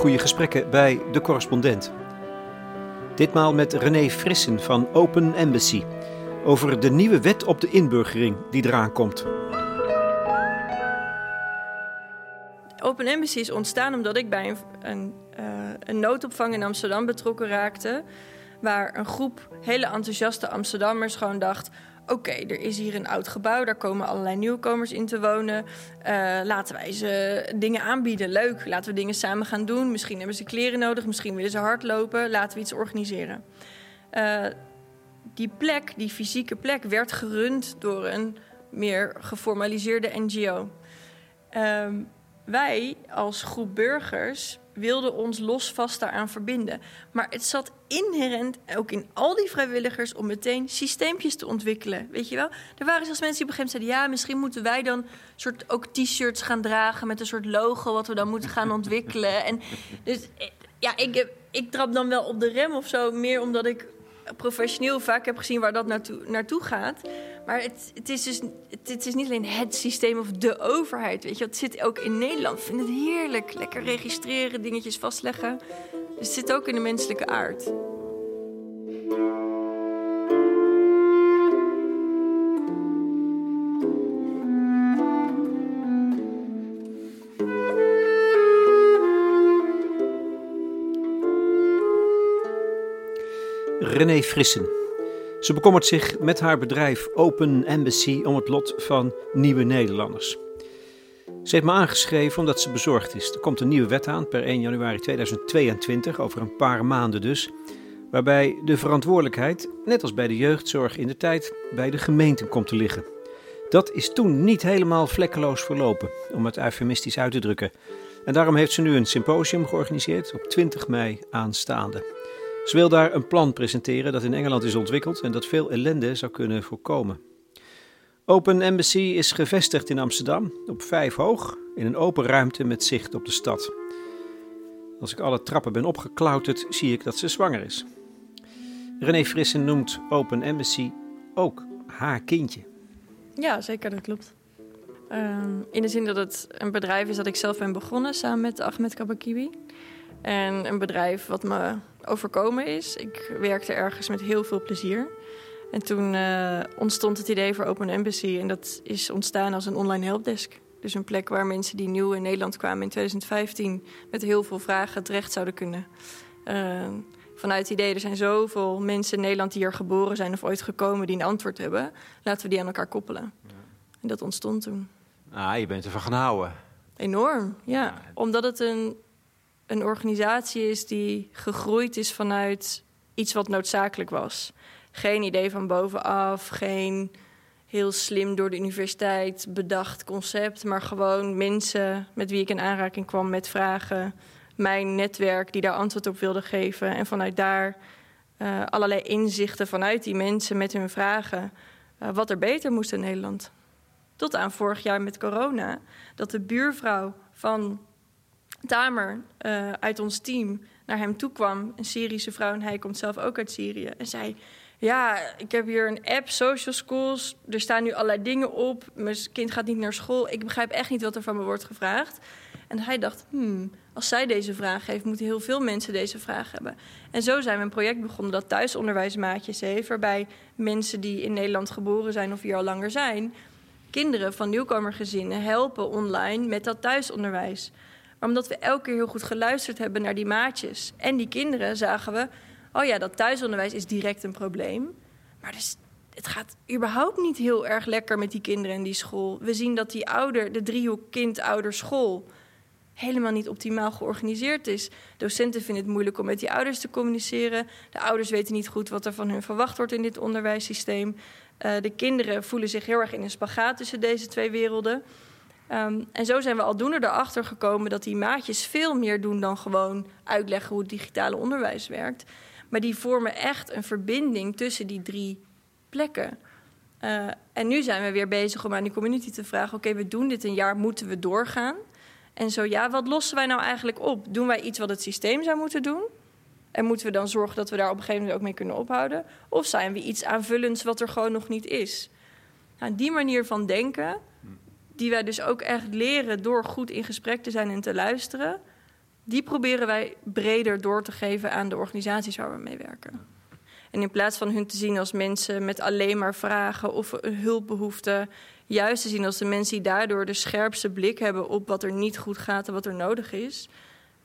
goede gesprekken bij De Correspondent. Ditmaal met René Frissen van Open Embassy over de nieuwe wet op de inburgering die eraan komt. Open Embassy is ontstaan omdat ik bij een, een, uh, een noodopvang in Amsterdam betrokken raakte. Waar een groep hele enthousiaste Amsterdammers gewoon dacht: oké, er is hier een oud gebouw, daar komen allerlei nieuwkomers in te wonen. Uh, laten wij ze dingen aanbieden. Leuk, laten we dingen samen gaan doen. Misschien hebben ze kleren nodig, misschien willen ze hardlopen. Laten we iets organiseren. Uh, die plek, die fysieke plek, werd gerund door een meer geformaliseerde NGO. Uh, wij als groep burgers wilden ons losvast daaraan verbinden. Maar het zat inherent ook in al die vrijwilligers om meteen systeempjes te ontwikkelen. Weet je wel? Er waren zelfs mensen die op een gegeven moment zeiden: ja, misschien moeten wij dan soort ook t-shirts gaan dragen met een soort logo wat we dan moeten gaan ontwikkelen. En dus ja, ik, ik trap dan wel op de rem of zo, meer omdat ik professioneel vaak heb gezien waar dat naartoe, naartoe gaat. Maar het, het, is dus het, is niet alleen het systeem of de overheid. Weet je, het zit ook in Nederland. Ik vind het heerlijk. Lekker registreren, dingetjes vastleggen. Dus het zit ook in de menselijke aard. René Frissen. Ze bekommert zich met haar bedrijf Open Embassy om het lot van nieuwe Nederlanders. Ze heeft me aangeschreven omdat ze bezorgd is. Er komt een nieuwe wet aan per 1 januari 2022, over een paar maanden dus, waarbij de verantwoordelijkheid, net als bij de jeugdzorg in de tijd, bij de gemeenten komt te liggen. Dat is toen niet helemaal vlekkeloos verlopen, om het eufemistisch uit te drukken. En daarom heeft ze nu een symposium georganiseerd op 20 mei aanstaande. Ze wil daar een plan presenteren dat in Engeland is ontwikkeld en dat veel ellende zou kunnen voorkomen. Open Embassy is gevestigd in Amsterdam, op vijf hoog, in een open ruimte met zicht op de stad. Als ik alle trappen ben opgeklauterd, zie ik dat ze zwanger is. René Frissen noemt Open Embassy ook haar kindje. Ja, zeker, dat klopt. Ehm, in de zin dat het een bedrijf is dat ik zelf ben begonnen samen met Ahmed Kabakiwi. En een bedrijf wat me overkomen is. Ik werkte ergens met heel veel plezier. En toen uh, ontstond het idee voor Open Embassy. En dat is ontstaan als een online helpdesk. Dus een plek waar mensen die nieuw in Nederland kwamen in 2015 met heel veel vragen terecht zouden kunnen. Uh, vanuit het idee, er zijn zoveel mensen in Nederland die hier geboren zijn of ooit gekomen die een antwoord hebben. Laten we die aan elkaar koppelen. Ja. En dat ontstond toen. Ah, je bent ervan gaan houden. Enorm, ja. ja. Omdat het een een organisatie is die gegroeid is vanuit iets wat noodzakelijk was. Geen idee van bovenaf, geen heel slim door de universiteit bedacht concept, maar gewoon mensen met wie ik in aanraking kwam met vragen, mijn netwerk die daar antwoord op wilde geven en vanuit daar uh, allerlei inzichten vanuit die mensen met hun vragen uh, wat er beter moest in Nederland. Tot aan vorig jaar met corona, dat de buurvrouw van Tamer uh, uit ons team naar hem toe kwam. Een Syrische vrouw en hij komt zelf ook uit Syrië. En zei: Ja, ik heb hier een app, Social Schools. Er staan nu allerlei dingen op. Mijn kind gaat niet naar school. Ik begrijp echt niet wat er van me wordt gevraagd. En hij dacht: Hmm, als zij deze vraag heeft, moeten heel veel mensen deze vraag hebben. En zo zijn we een project begonnen dat thuisonderwijsmaatjes heeft. Waarbij mensen die in Nederland geboren zijn of hier al langer zijn. kinderen van nieuwkomergezinnen helpen online met dat thuisonderwijs. Maar omdat we elke keer heel goed geluisterd hebben naar die maatjes en die kinderen, zagen we: oh ja, dat thuisonderwijs is direct een probleem. Maar dus, het gaat überhaupt niet heel erg lekker met die kinderen in die school. We zien dat die ouder, de driehoek kind-ouder-school, helemaal niet optimaal georganiseerd is. Docenten vinden het moeilijk om met die ouders te communiceren. De ouders weten niet goed wat er van hun verwacht wordt in dit onderwijssysteem. Uh, de kinderen voelen zich heel erg in een spagaat tussen deze twee werelden. Um, en zo zijn we aldoende erachter gekomen dat die maatjes veel meer doen dan gewoon uitleggen hoe het digitale onderwijs werkt. Maar die vormen echt een verbinding tussen die drie plekken. Uh, en nu zijn we weer bezig om aan die community te vragen: oké, we doen dit een jaar, moeten we doorgaan? En zo ja, wat lossen wij nou eigenlijk op? Doen wij iets wat het systeem zou moeten doen? En moeten we dan zorgen dat we daar op een gegeven moment ook mee kunnen ophouden? Of zijn we iets aanvullends wat er gewoon nog niet is? Nou, die manier van denken die wij dus ook echt leren door goed in gesprek te zijn en te luisteren. die proberen wij breder door te geven aan de organisaties waar we mee werken. En in plaats van hun te zien als mensen met alleen maar vragen of een hulpbehoefte, juist te zien als de mensen die daardoor de scherpste blik hebben op wat er niet goed gaat en wat er nodig is.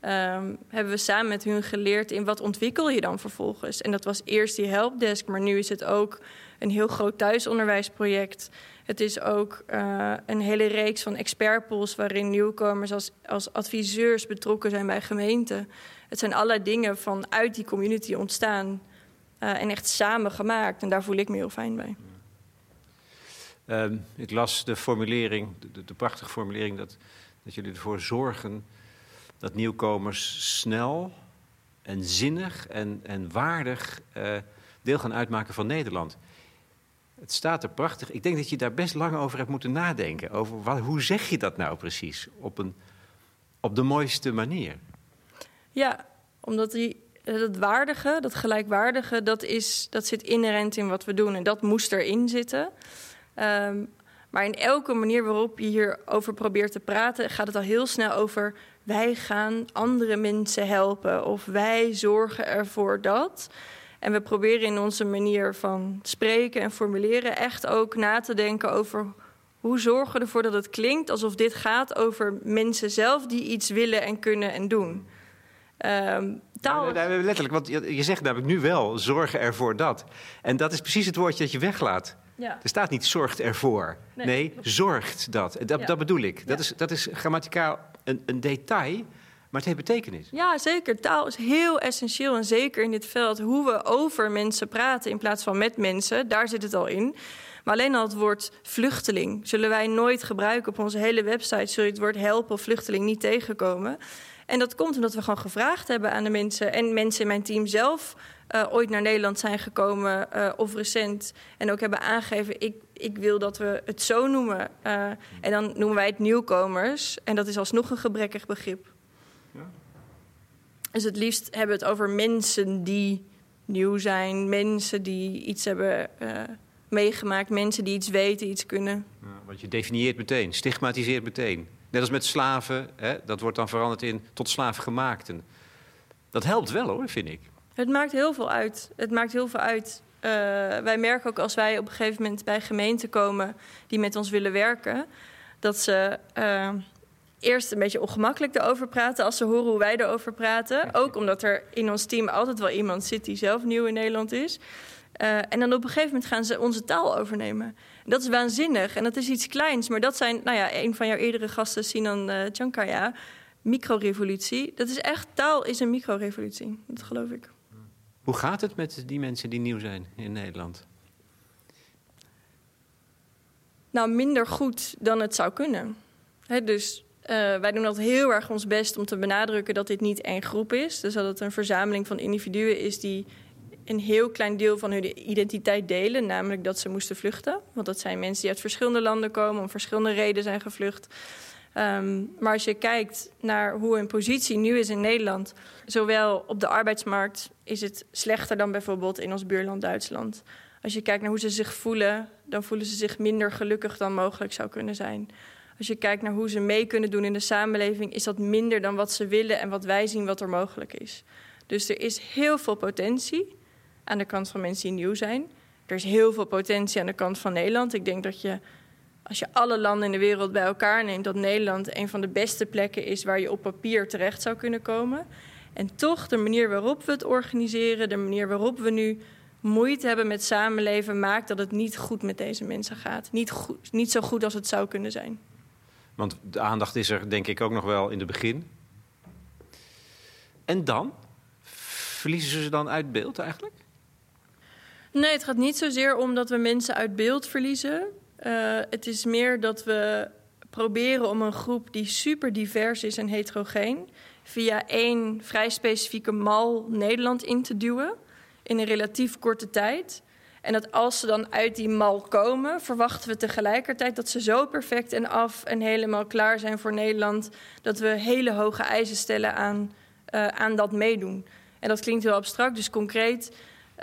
Um, hebben we samen met hun geleerd in wat ontwikkel je dan vervolgens. En dat was eerst die helpdesk, maar nu is het ook een heel groot thuisonderwijsproject. Het is ook uh, een hele reeks van expertpools waarin nieuwkomers als, als adviseurs betrokken zijn bij gemeenten. Het zijn allerlei dingen vanuit die community ontstaan uh, en echt samen gemaakt. En daar voel ik me heel fijn bij. Uh, ik las de formulering, de, de, prachtige formulering dat, dat jullie ervoor zorgen dat nieuwkomers snel en zinnig en, en waardig uh, deel gaan uitmaken van Nederland. Het staat er prachtig. Ik denk dat je daar best lang over hebt moeten nadenken. Over wat, hoe zeg je dat nou precies? Op, een, op de mooiste manier. Ja, omdat die, dat waardige, dat gelijkwaardige, dat, is, dat zit inherent in wat we doen. En dat moest erin zitten. Um, maar in elke manier waarop je hierover probeert te praten, gaat het al heel snel over wij gaan andere mensen helpen of wij zorgen ervoor dat. En we proberen in onze manier van spreken en formuleren echt ook na te denken over hoe zorgen we ervoor dat het klinkt alsof dit gaat over mensen zelf die iets willen en kunnen en doen. Um, taal... Nou, letterlijk, want je zegt namelijk nu wel zorgen ervoor dat. En dat is precies het woordje dat je weglaat. Ja. Er staat niet zorgt ervoor. Nee, nee zorgt dat. Dat, ja. dat bedoel ik. Dat, is, dat is grammaticaal een, detail, maar het heeft betekenis. Ja, zeker. Taal is heel essentieel. En zeker in dit veld, hoe we over mensen praten in plaats van met mensen, daar zit het al in. Maar alleen al het woord vluchteling zullen wij nooit gebruiken op onze hele website. Zul je het woord helpen of vluchteling niet tegenkomen. En dat komt omdat we gewoon gevraagd hebben aan de mensen en mensen in mijn team zelf uh, ooit naar Nederland zijn gekomen uh, of recent en ook hebben aangegeven: ik, ik wil dat we het zo noemen. Uh, en dan noemen wij het nieuwkomers. En dat is alsnog een gebrekkig begrip. Ja. Dus het liefst hebben we het over mensen die nieuw zijn, mensen die iets hebben meegemaakt, mensen die iets weten, iets kunnen. Ja, want je definieert meteen, stigmatiseert meteen. Net als met slaven, hè, dat wordt dan veranderd in tot slaafgemaakten. Dat helpt wel hoor, vind ik. Het maakt heel veel uit. Het maakt heel veel uit. Uh, wij merken ook als wij op een gegeven moment bij gemeenten komen die met ons willen werken, dat ze uh, eerst een beetje ongemakkelijk erover praten als ze horen hoe wij erover praten. Ook omdat er in ons team altijd wel iemand zit die zelf nieuw in Nederland is. Uh, en dan op een gegeven moment gaan ze onze taal overnemen. Dat is waanzinnig en dat is iets kleins. Maar dat zijn, nou ja, een van jouw eerdere gasten, Sinan uh, Chankaya, microrevolutie. Dat is echt, taal is een microrevolutie. Dat geloof ik. Hoe gaat het met die mensen die nieuw zijn in Nederland? Nou, minder goed dan het zou kunnen. Dus uh, wij doen altijd heel erg ons best om te benadrukken dat dit niet één groep is. Dus dat het een verzameling van individuen is die een heel klein deel van hun identiteit delen, namelijk dat ze moesten vluchten. Want dat zijn mensen die uit verschillende landen komen, om verschillende redenen zijn gevlucht. Um, maar als je kijkt naar hoe hun positie nu is in Nederland, zowel op de arbeidsmarkt is het slechter dan bijvoorbeeld in ons buurland Duitsland. Als je kijkt naar hoe ze zich voelen, dan voelen ze zich minder gelukkig dan mogelijk zou kunnen zijn. Als je kijkt naar hoe ze mee kunnen doen in de samenleving, is dat minder dan wat ze willen en wat wij zien wat er mogelijk is. Dus er is heel veel potentie aan de kant van mensen die nieuw zijn. Er is heel veel potentie aan de kant van Nederland. Ik denk dat je, als je alle landen in de wereld bij elkaar neemt, dat Nederland een van de beste plekken is waar je op papier terecht zou kunnen komen. En toch, de manier waarop we het organiseren, de manier waarop we nu moeite hebben met samenleven, maakt dat het niet goed met deze mensen gaat. Niet, goed, niet zo goed als het zou kunnen zijn. Want de aandacht is er, denk ik, ook nog wel in het begin. En dan? Verliezen ze ze dan uit beeld eigenlijk? Nee, het gaat niet zozeer om dat we mensen uit beeld verliezen. Uh, het is meer dat we proberen om een groep die super divers is en heterogeen... via één vrij specifieke mal Nederland in te duwen... in een relatief korte tijd... En dat als ze dan uit die mal komen, verwachten we tegelijkertijd dat ze zo perfect en af en helemaal klaar zijn voor Nederland. Dat we hele hoge eisen stellen aan, uh, aan dat meedoen. En dat klinkt heel abstract, dus concreet.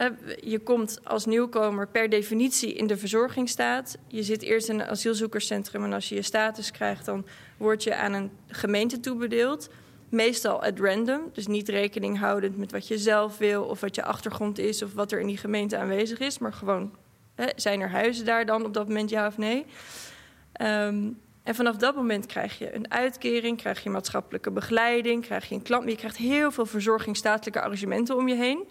Uh, je komt als nieuwkomer per definitie in de verzorgingsstaat. Je zit eerst in een asielzoekerscentrum en als je je status krijgt, dan word je aan een gemeente toebedeeld. Meestal at random, dus niet rekening houdend met wat je zelf wil of wat je achtergrond is of wat er in die gemeente aanwezig is, maar gewoon hè, zijn er huizen daar dan op dat moment ja of nee. Ehm, en vanaf dat moment krijg je een uitkering, krijg je maatschappelijke begeleiding, krijg je een klant. Je krijgt heel veel verzorgingsstatelijke arrangementen om je heen.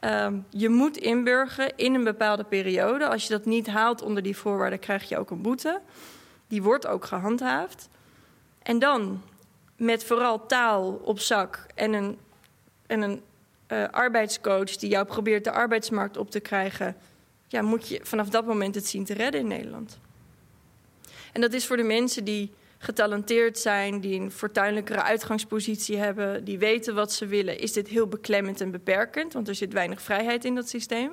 Ehm, je moet inburgen in een bepaalde periode. Als je dat niet haalt onder die voorwaarden, krijg je ook een boete. Die wordt ook gehandhaafd. En dan met vooral taal op zak en een, en een uh, arbeidscoach die jou probeert de arbeidsmarkt op te krijgen, ja, moet je vanaf dat moment het zien te redden in Nederland. En dat is voor de mensen die getalenteerd zijn, die een fortuinlijkere uitgangspositie hebben, die weten wat ze willen, is dit heel beklemmend en beperkend, want er zit weinig vrijheid in dat systeem.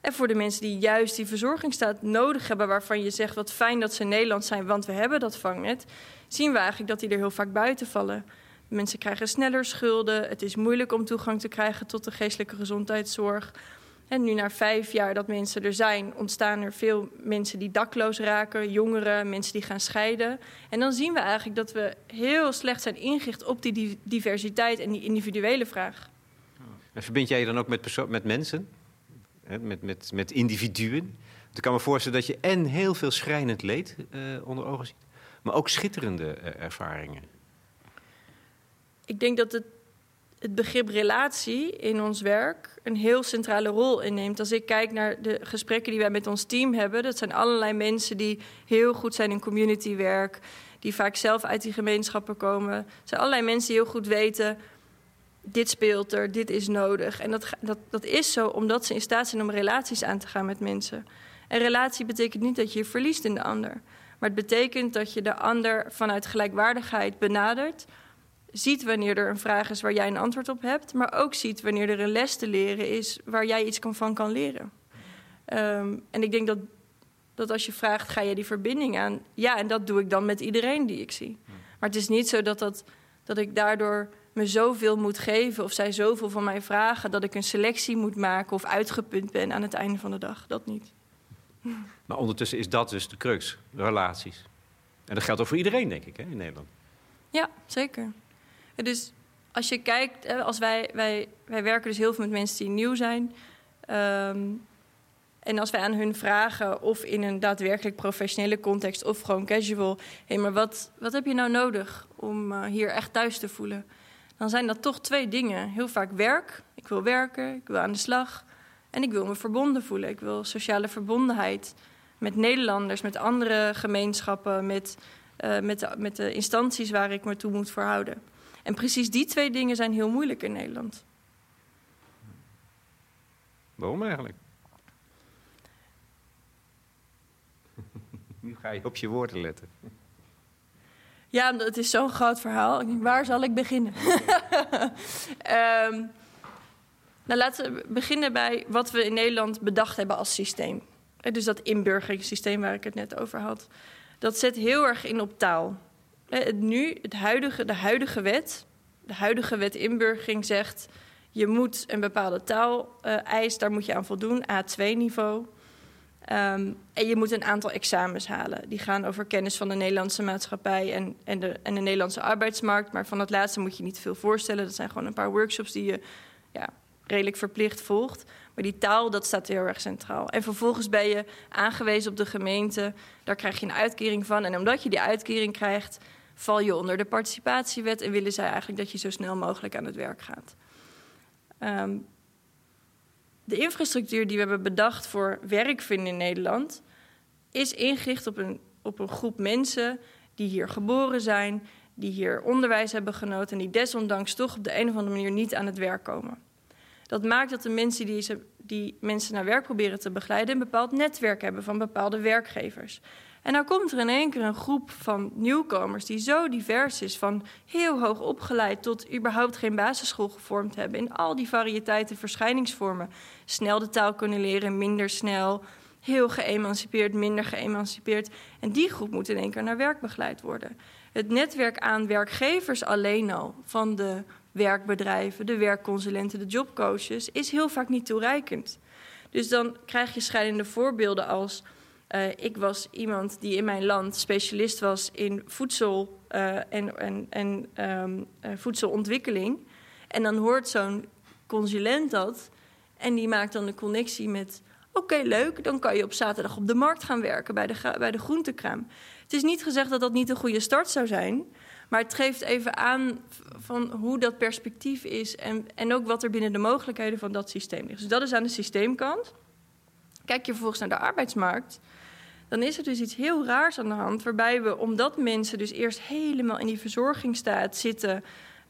En voor de mensen die juist die verzorgingsstaat nodig hebben, waarvan je zegt wat fijn dat ze in Nederland zijn, want we hebben dat vangnet, zien we eigenlijk dat die er heel vaak buiten vallen. Mensen krijgen sneller schulden, het is moeilijk om toegang te krijgen tot de geestelijke gezondheidszorg. En nu na vijf jaar dat mensen er zijn, ontstaan er veel mensen die dakloos raken, jongeren, mensen die gaan scheiden. En dan zien we eigenlijk dat we heel slecht zijn ingericht op die diversiteit en die individuele vraag. En verbind jij je dan ook met, met mensen? met, met, met individuen? ik kan me voorstellen dat je en heel veel schrijnend leed uh, onder ogen ziet, maar ook schitterende uh, ervaringen. Ik denk dat het het begrip relatie in ons werk een heel centrale rol inneemt. Als ik kijk naar de gesprekken die wij met ons team hebben, dat zijn allerlei mensen die heel goed zijn in communitywerk, die vaak zelf uit die gemeenschappen komen. Het zijn allerlei mensen die heel goed weten. Dit speelt er, dit is nodig. En dat, dat, dat is zo omdat ze in staat zijn om relaties aan te gaan met mensen. En relatie betekent niet dat je je verliest in de ander. Maar het betekent dat je de ander vanuit gelijkwaardigheid benadert ziet wanneer er een vraag is waar jij een antwoord op hebt, maar ook ziet wanneer er een les te leren is waar jij iets van kan leren. Um, en ik denk dat, dat als je vraagt, ga je die verbinding aan? Ja, en dat doe ik dan met iedereen die ik zie. Maar het is niet zo dat, dat, dat ik daardoor me zoveel moet geven of zij zoveel van mij vragen dat ik een selectie moet maken of uitgeput ben aan het einde van de dag. Dat niet. Maar ondertussen is dat dus de crux, relaties. En dat geldt ook voor iedereen, denk ik, hè, in Nederland. Ja, zeker. Dus als je kijkt, als wij, wij, wij werken dus heel veel met mensen die nieuw zijn. Um, en als wij aan hun vragen, of in een daadwerkelijk professionele context of gewoon casual, hé, hey, maar wat, wat heb je nou nodig om uh, hier echt thuis te voelen? Dan zijn dat toch twee dingen. Heel vaak werk. Ik wil werken, ik wil aan de slag. En ik wil me verbonden voelen. Ik wil sociale verbondenheid met Nederlanders, met andere gemeenschappen, met, uh, met, de, met de instanties waar ik me toe moet verhouden. En precies die twee dingen zijn heel moeilijk in Nederland. Waarom eigenlijk? nu ga je op je woorden letten. Ja, het is zo'n groot verhaal. Ik denk, waar zal ik beginnen? um, nou, laten we beginnen bij wat we in Nederland bedacht hebben als systeem. Dus dat inburgeringssysteem waar ik het net over had. Dat zet heel erg in op taal. Het nu, het huidige, de huidige wet, de huidige wet inburgering zegt... je moet een bepaalde taal uh, eis, daar moet je aan voldoen, A2-niveau. Um, ehm, en je moet een aantal examens halen. Die gaan over kennis van de Nederlandse maatschappij en, en, de, en de Nederlandse arbeidsmarkt. Maar van het laatste moet je niet veel voorstellen. Dat zijn gewoon een paar workshops die je ja, redelijk verplicht volgt. Maar die taal, dat staat heel erg centraal. En vervolgens ben je aangewezen op de gemeente. Daar krijg je een uitkering van. En omdat je die uitkering krijgt, val je onder de participatiewet en willen zij eigenlijk dat je zo snel mogelijk aan het werk gaat. Um, de infrastructuur die we hebben bedacht voor werk vinden in Nederland is ingericht op een, op een groep mensen die hier geboren zijn, die hier onderwijs hebben genoten en die desondanks toch op de een of andere manier niet aan het werk komen. Dat maakt dat de mensen die, ze, die mensen naar werk proberen te begeleiden een bepaald netwerk hebben van bepaalde werkgevers. En dan komt er in één keer een groep van nieuwkomers die zo divers is, van heel hoog opgeleid tot überhaupt geen basisschool gevormd hebben, in al die variëteiten verschijningsvormen. Snel de taal kunnen leren, minder snel, heel geëmancipeerd, minder geëmancipeerd. En die groep moet in één keer naar werk begeleid worden. Het netwerk aan werkgevers alleen al, van de werkbedrijven, de werkconsulenten, de jobcoaches, is heel vaak niet toereikend. Dus dan krijg je schrijnende voorbeelden als uh, ik was iemand die in mijn land specialist was in voedsel, uh, en, en, en um, voedselontwikkeling. En dan hoort zo'n consulent dat. En die maakt dan de connectie met... Oké, leuk, dan kan je op zaterdag op de markt gaan werken bij de, bij de groentekraam. Het is niet gezegd dat dat niet een goede start zou zijn... Maar het geeft even aan van hoe dat perspectief is en, en ook wat er binnen de mogelijkheden van dat systeem ligt. Dus dat is aan de systeemkant. Kijk je vervolgens naar de arbeidsmarkt, dan is er dus iets heel raars aan de hand, waarbij we, omdat mensen dus eerst helemaal in die verzorgingsstaat zitten,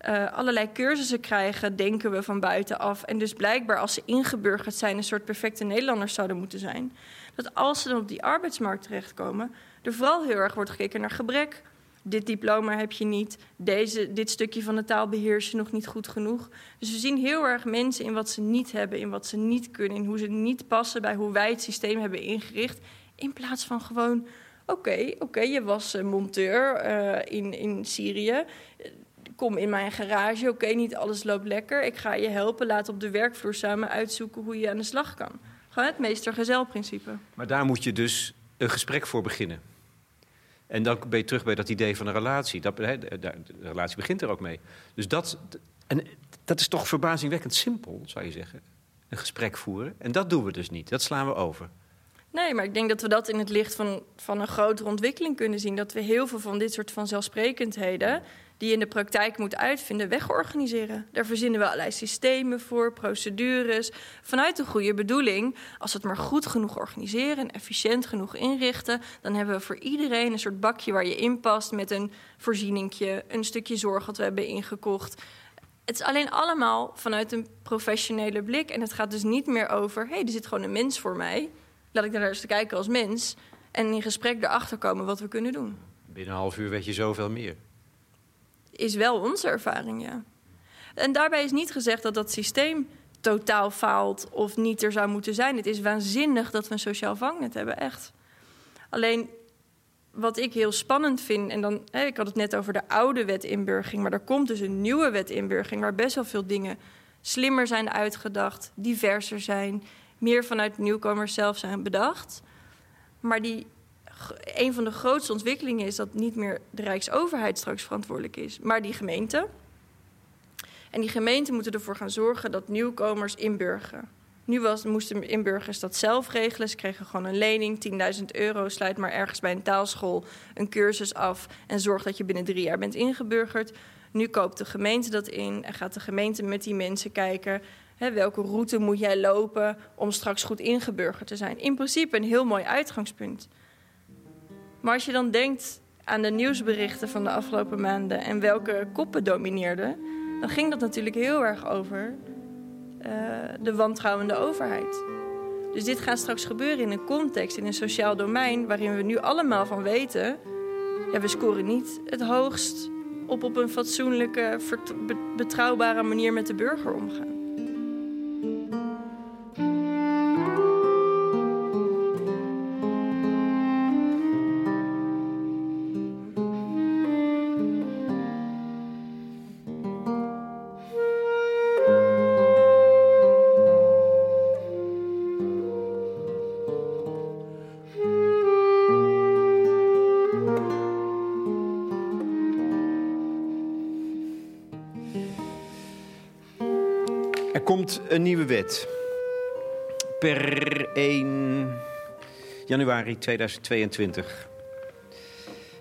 uh, allerlei cursussen krijgen, denken we van buitenaf. En dus blijkbaar als ze ingeburgerd zijn, een soort perfecte Nederlanders zouden moeten zijn. Dat als ze dan op die arbeidsmarkt terechtkomen, er vooral heel erg wordt gekeken naar gebrek, dit diploma heb je niet, deze, dit stukje van de taal beheers je nog niet goed genoeg. Dus we zien heel erg mensen in wat ze niet hebben, in wat ze niet kunnen, in hoe ze niet passen bij hoe wij het systeem hebben ingericht. In plaats van gewoon, oké, oké, je was monteur uh, in, in Syrië. Kom in mijn garage, oké, niet alles loopt lekker. Ik ga je helpen, laat op de werkvloer samen uitzoeken hoe je aan de slag kan. Gewoon het meester-gezel-principe. Maar daar moet je dus een gesprek voor beginnen. En dan ben je terug bij dat idee van een relatie. Dat, de, relatie begint er ook mee. Dus dat, en dat is toch verbazingwekkend simpel, zou je zeggen. Een gesprek voeren. En dat doen we dus niet. Dat slaan we over. Nee, maar ik denk dat we dat in het licht van, van een grotere ontwikkeling kunnen zien. Dat we heel veel van dit soort vanzelfsprekendheden die je in de praktijk moet uitvinden, wegorganiseren. Daar verzinnen we allerlei systemen voor, procedures. Vanuit de goede bedoeling, als we het maar goed genoeg organiseren en efficiënt genoeg inrichten, dan hebben we voor iedereen een soort bakje waar je in past met een voorzieningje, een stukje zorg dat we hebben ingekocht. Het is alleen allemaal vanuit een professionele blik. En het gaat dus niet meer over: hé, hey, er zit gewoon een mens voor mij. Laat ik daar eens kijken als mens. En in gesprek erachter komen wat we kunnen doen. Binnen een half uur weet je zoveel meer is wel onze ervaring, ja. En daarbij is niet gezegd dat dat systeem totaal faalt of niet er zou moeten zijn. Het is waanzinnig dat we een sociaal vangnet hebben, echt. Alleen wat ik heel spannend vind, en dan, ik had het net over de oude wet inburging, maar er komt dus een nieuwe wet inburging waar best wel veel dingen slimmer zijn uitgedacht, diverser zijn, meer vanuit nieuwkomers zelf zijn bedacht. Maar die een van de grootste ontwikkelingen is dat niet meer de Rijksoverheid straks verantwoordelijk is, maar die gemeente. En die gemeenten moeten ervoor gaan zorgen dat nieuwkomers inburgeren. Nu was, moesten inburgers dat zelf regelen. Ze kregen gewoon een lening, 10.000 euro. Sluit maar ergens bij een taalschool een cursus af en zorg dat je binnen drie jaar bent ingeburgerd. Nu koopt de gemeente dat in en gaat de gemeente met die mensen kijken. Hè, welke route moet jij lopen om straks goed ingeburgerd te zijn? In principe een heel mooi uitgangspunt. Maar als je dan denkt aan de nieuwsberichten van de afgelopen maanden en welke koppen domineerden, dan ging dat natuurlijk heel erg over uh, de wantrouwende overheid. Dus dit gaat straks gebeuren in een context, in een sociaal domein, waarin we nu allemaal van weten: ja, we scoren niet het hoogst op op een fatsoenlijke, betrouwbare manier met de burger omgaan. Een nieuwe wet. Per 1 januari 2022.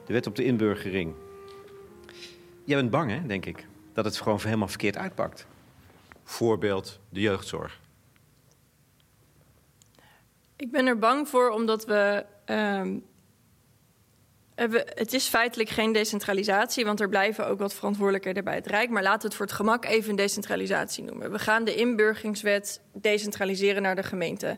De wet op de inburgering. Jij bent bang, hè, denk ik, dat het gewoon helemaal verkeerd uitpakt. Voorbeeld de jeugdzorg. Ik ben er bang voor omdat we ehm, het is feitelijk geen decentralisatie, want er blijven ook wat verantwoordelijkheden bij het Rijk. Maar laten we het voor het gemak even een decentralisatie noemen. We gaan de inburgingswet decentraliseren naar de gemeente.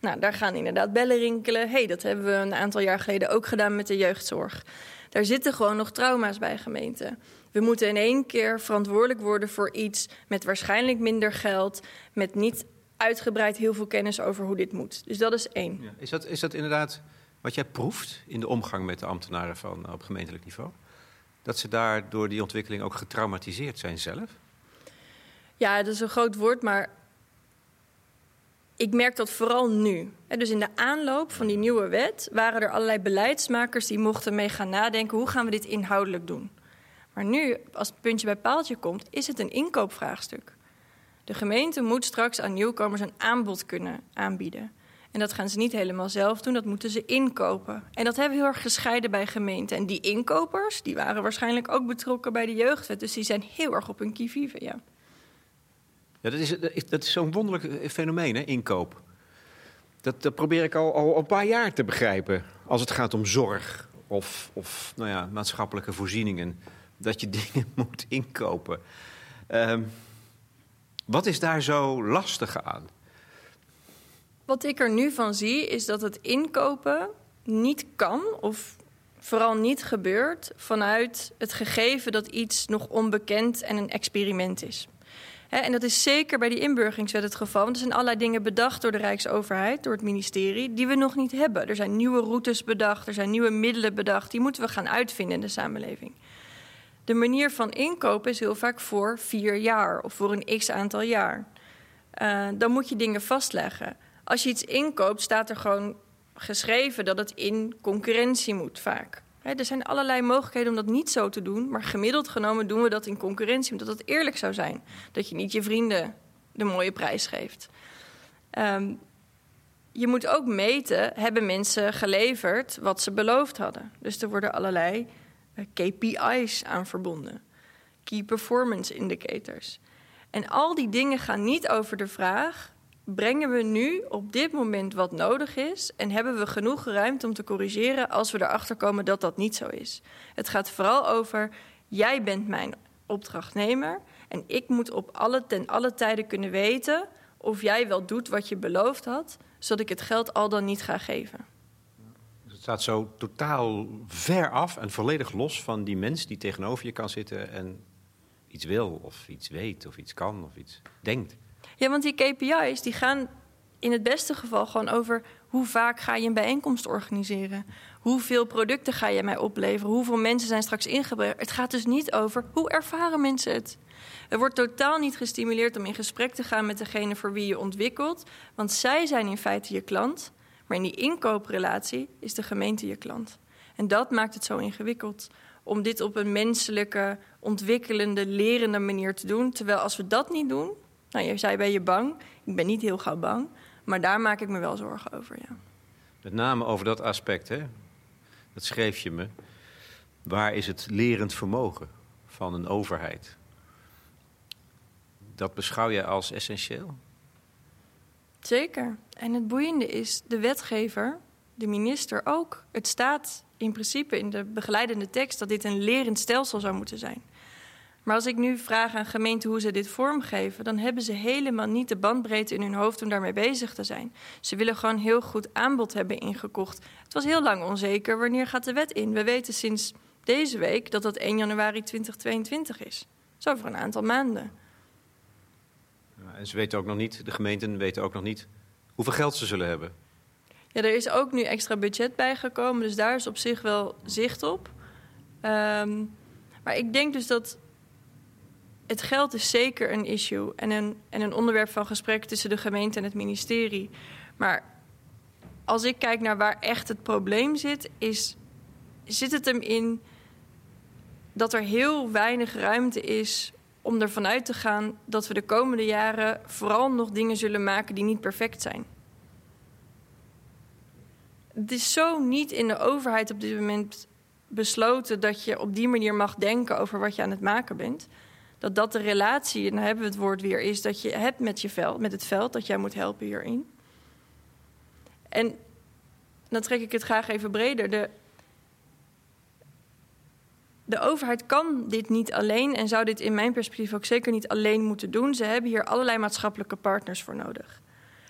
Nou, daar gaan inderdaad bellen rinkelen. hey, dat hebben we een aantal jaar geleden ook gedaan met de jeugdzorg. Daar zitten gewoon nog trauma's bij gemeenten. We moeten in één keer verantwoordelijk worden voor iets met waarschijnlijk minder geld, met niet uitgebreid heel veel kennis over hoe dit moet. Dus dat is één. Ja, is, dat, is dat inderdaad wat jij proeft in de omgang met de ambtenaren van, op gemeentelijk niveau? Dat ze daar door die ontwikkeling ook getraumatiseerd zijn zelf? Ja, dat is een groot woord, maar ik merk dat vooral nu. Dus in de aanloop van die nieuwe wet waren er allerlei beleidsmakers die mochten mee gaan nadenken: hoe gaan we dit inhoudelijk doen? Maar nu, als het puntje bij paaltje komt, is het een inkoopvraagstuk. De gemeente moet straks aan nieuwkomers een aanbod kunnen aanbieden. En dat gaan ze niet helemaal zelf doen, dat moeten ze inkopen. En dat hebben we heel erg gescheiden bij gemeenten. En die inkopers, die waren waarschijnlijk ook betrokken bij de jeugdwet. Dus die zijn heel erg op hun kivive, ja. Ja, dat is, dat is zo'n wonderlijk fenomeen, hè, inkoop. Dat, dat probeer ik al, al een paar jaar te begrijpen. Als het gaat om zorg of, of nou ja, maatschappelijke voorzieningen. Dat je dingen moet inkopen. Um, wat is daar zo lastig aan? Wat ik er nu van zie, is dat het inkopen niet kan of vooral niet gebeurt vanuit het gegeven dat iets nog onbekend en een experiment is. en dat is zeker bij die inburgeringswet het geval. Want er zijn allerlei dingen bedacht door de Rijksoverheid, door het ministerie, die we nog niet hebben. Er zijn nieuwe routes bedacht, er zijn nieuwe middelen bedacht. Die moeten we gaan uitvinden in de samenleving. De manier van inkopen is heel vaak voor vier jaar of voor een x aantal jaar. Uh, dan moet je dingen vastleggen. Als je iets inkoopt, staat er gewoon geschreven dat het in concurrentie moet vaak. er zijn allerlei mogelijkheden om dat niet zo te doen, maar gemiddeld genomen doen we dat in concurrentie, omdat het eerlijk zou zijn. Dat je niet je vrienden de mooie prijs geeft. Um, je moet ook meten, hebben mensen geleverd wat ze beloofd hadden? Dus er worden allerlei eh, KPI's aan verbonden. Key Performance Indicators. En al die dingen gaan niet over de vraag: brengen we nu op dit moment wat nodig is en hebben we genoeg ruimte om te corrigeren als we erachter komen dat dat niet zo is? Het gaat vooral over: jij bent mijn opdrachtnemer en ik moet op alle, ten alle tijden kunnen weten of jij wel doet wat je beloofd had, zodat ik het geld al dan niet ga geven staat zo totaal ver af en volledig los van die mens die tegenover je kan zitten en iets wil of iets weet of iets kan of iets denkt. Ja, want die KPI's die gaan in het beste geval gewoon over hoe vaak ga je een bijeenkomst organiseren? Hoeveel producten ga je mij opleveren? Hoeveel mensen zijn straks ingebracht? Het gaat dus niet over hoe ervaren mensen het. Er wordt totaal niet gestimuleerd om in gesprek te gaan met degene voor wie je ontwikkelt, want zij zijn in feite je klant. Maar in die inkooprelatie is de gemeente je klant. En dat maakt het zo ingewikkeld om dit op een menselijke, ontwikkelende, lerende manier te doen. Terwijl als we dat niet doen, nou, je zei ben je bang. Ik ben niet heel gauw bang, maar daar maak ik me wel zorgen over, ja. Met name over dat aspect, hè? Dat schreef je me. Waar is het lerend vermogen van een overheid? Dat beschouw je als essentieel? Zeker. En het boeiende is, de wetgever, de minister ook. Het staat in principe in de begeleidende tekst dat dit een lerend stelsel zou moeten zijn. Maar als ik nu vraag aan gemeenten hoe ze dit vormgeven, dan hebben ze helemaal niet de bandbreedte in hun hoofd om daarmee bezig te zijn. Ze willen gewoon heel goed aanbod hebben ingekocht. Het was heel lang onzeker wanneer gaat de wet in. We weten sinds deze week dat dat 1 januari 2022 is. Zo voor een aantal maanden. En ze weten ook nog niet, de gemeenten weten ook nog niet hoeveel geld ze zullen hebben. Ja, er is ook nu extra budget bijgekomen, dus daar is op zich wel zicht op. Um, maar ik denk dus dat het geld is zeker een issue en een, en een onderwerp van gesprek tussen de gemeente en het ministerie. Maar als ik kijk naar waar echt het probleem zit, is, zit het hem in dat er heel weinig ruimte is om ervan uit te gaan dat we de komende jaren vooral nog dingen zullen maken die niet perfect zijn. Het is zo niet in de overheid op dit moment besloten dat je op die manier mag denken over wat je aan het maken bent. Dat dat de relatie, en dan hebben we het woord weer, is dat je hebt met, je veld, met het veld, dat jij moet helpen hierin. En dan trek ik het graag even breder. De, de overheid kan dit niet alleen en zou dit in mijn perspectief ook zeker niet alleen moeten doen. Ze hebben hier allerlei maatschappelijke partners voor nodig.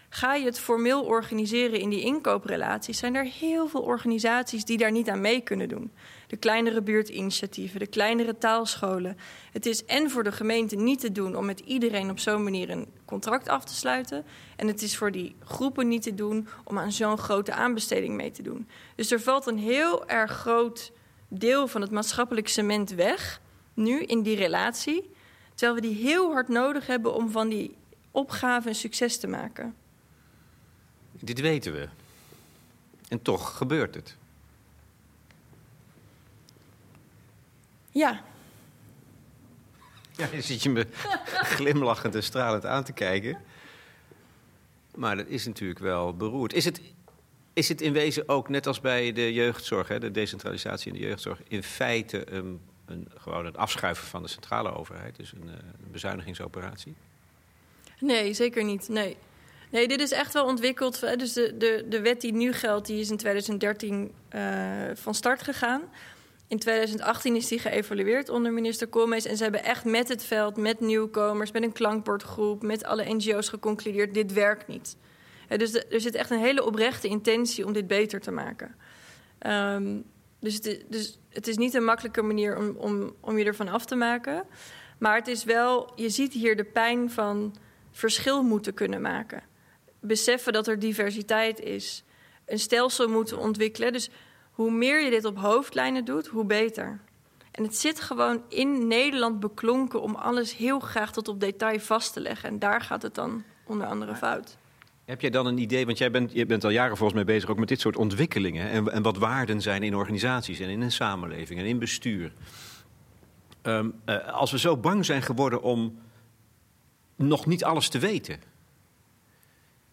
Ga je het formeel organiseren in die inkooprelaties, zijn er heel veel organisaties die daar niet aan mee kunnen doen. De kleinere buurtinitiatieven, de kleinere taalscholen. Het is en voor de gemeente niet te doen om met iedereen op zo'n manier een contract af te sluiten. En het is voor die groepen niet te doen om aan zo'n grote aanbesteding mee te doen. Dus er valt een heel erg groot deel van het maatschappelijk cement weg, nu in die relatie, terwijl we die heel hard nodig hebben om van die opgave een succes te maken. Dit weten we. En toch gebeurt het. Ja, Ja, je ziet je me glimlachend en stralend aan te kijken. Maar dat is natuurlijk wel beroerd. Is het, is het in wezen ook, net als bij de jeugdzorg, hè, de decentralisatie in de jeugdzorg, in feite een, een, gewoon het afschuiven van de centrale overheid? Dus een, eh, een bezuinigingsoperatie? Nee, zeker niet. Nee. Nee, dit is echt wel ontwikkeld. Dus de, de, de wet die nu geldt, die is in 2013 uh, van start gegaan. In 2018 is die geëvalueerd onder minister Koolmees. En ze hebben echt met het veld, met nieuwkomers, met een klankbordgroep, met alle NGO's geconcludeerd: dit werkt niet. dus er zit echt een hele oprechte intentie om dit beter te maken. Um, dus, het is, dus het is niet een makkelijke manier om, om, om je ervan af te maken. Maar het is wel, je ziet hier de pijn van verschil moeten kunnen maken. Beseffen dat er diversiteit is. Een stelsel moeten ontwikkelen. Dus hoe meer je dit op hoofdlijnen doet, hoe beter. En het zit gewoon in Nederland beklonken om alles heel graag tot op detail vast te leggen. En daar gaat het dan onder andere fout. Heb jij dan een idee, want jij bent, je bent al jaren volgens mij bezig ook met dit soort ontwikkelingen. En, en wat waarden zijn in organisaties en in een samenleving en in bestuur. Um, uh, als we zo bang zijn geworden om nog niet alles te weten.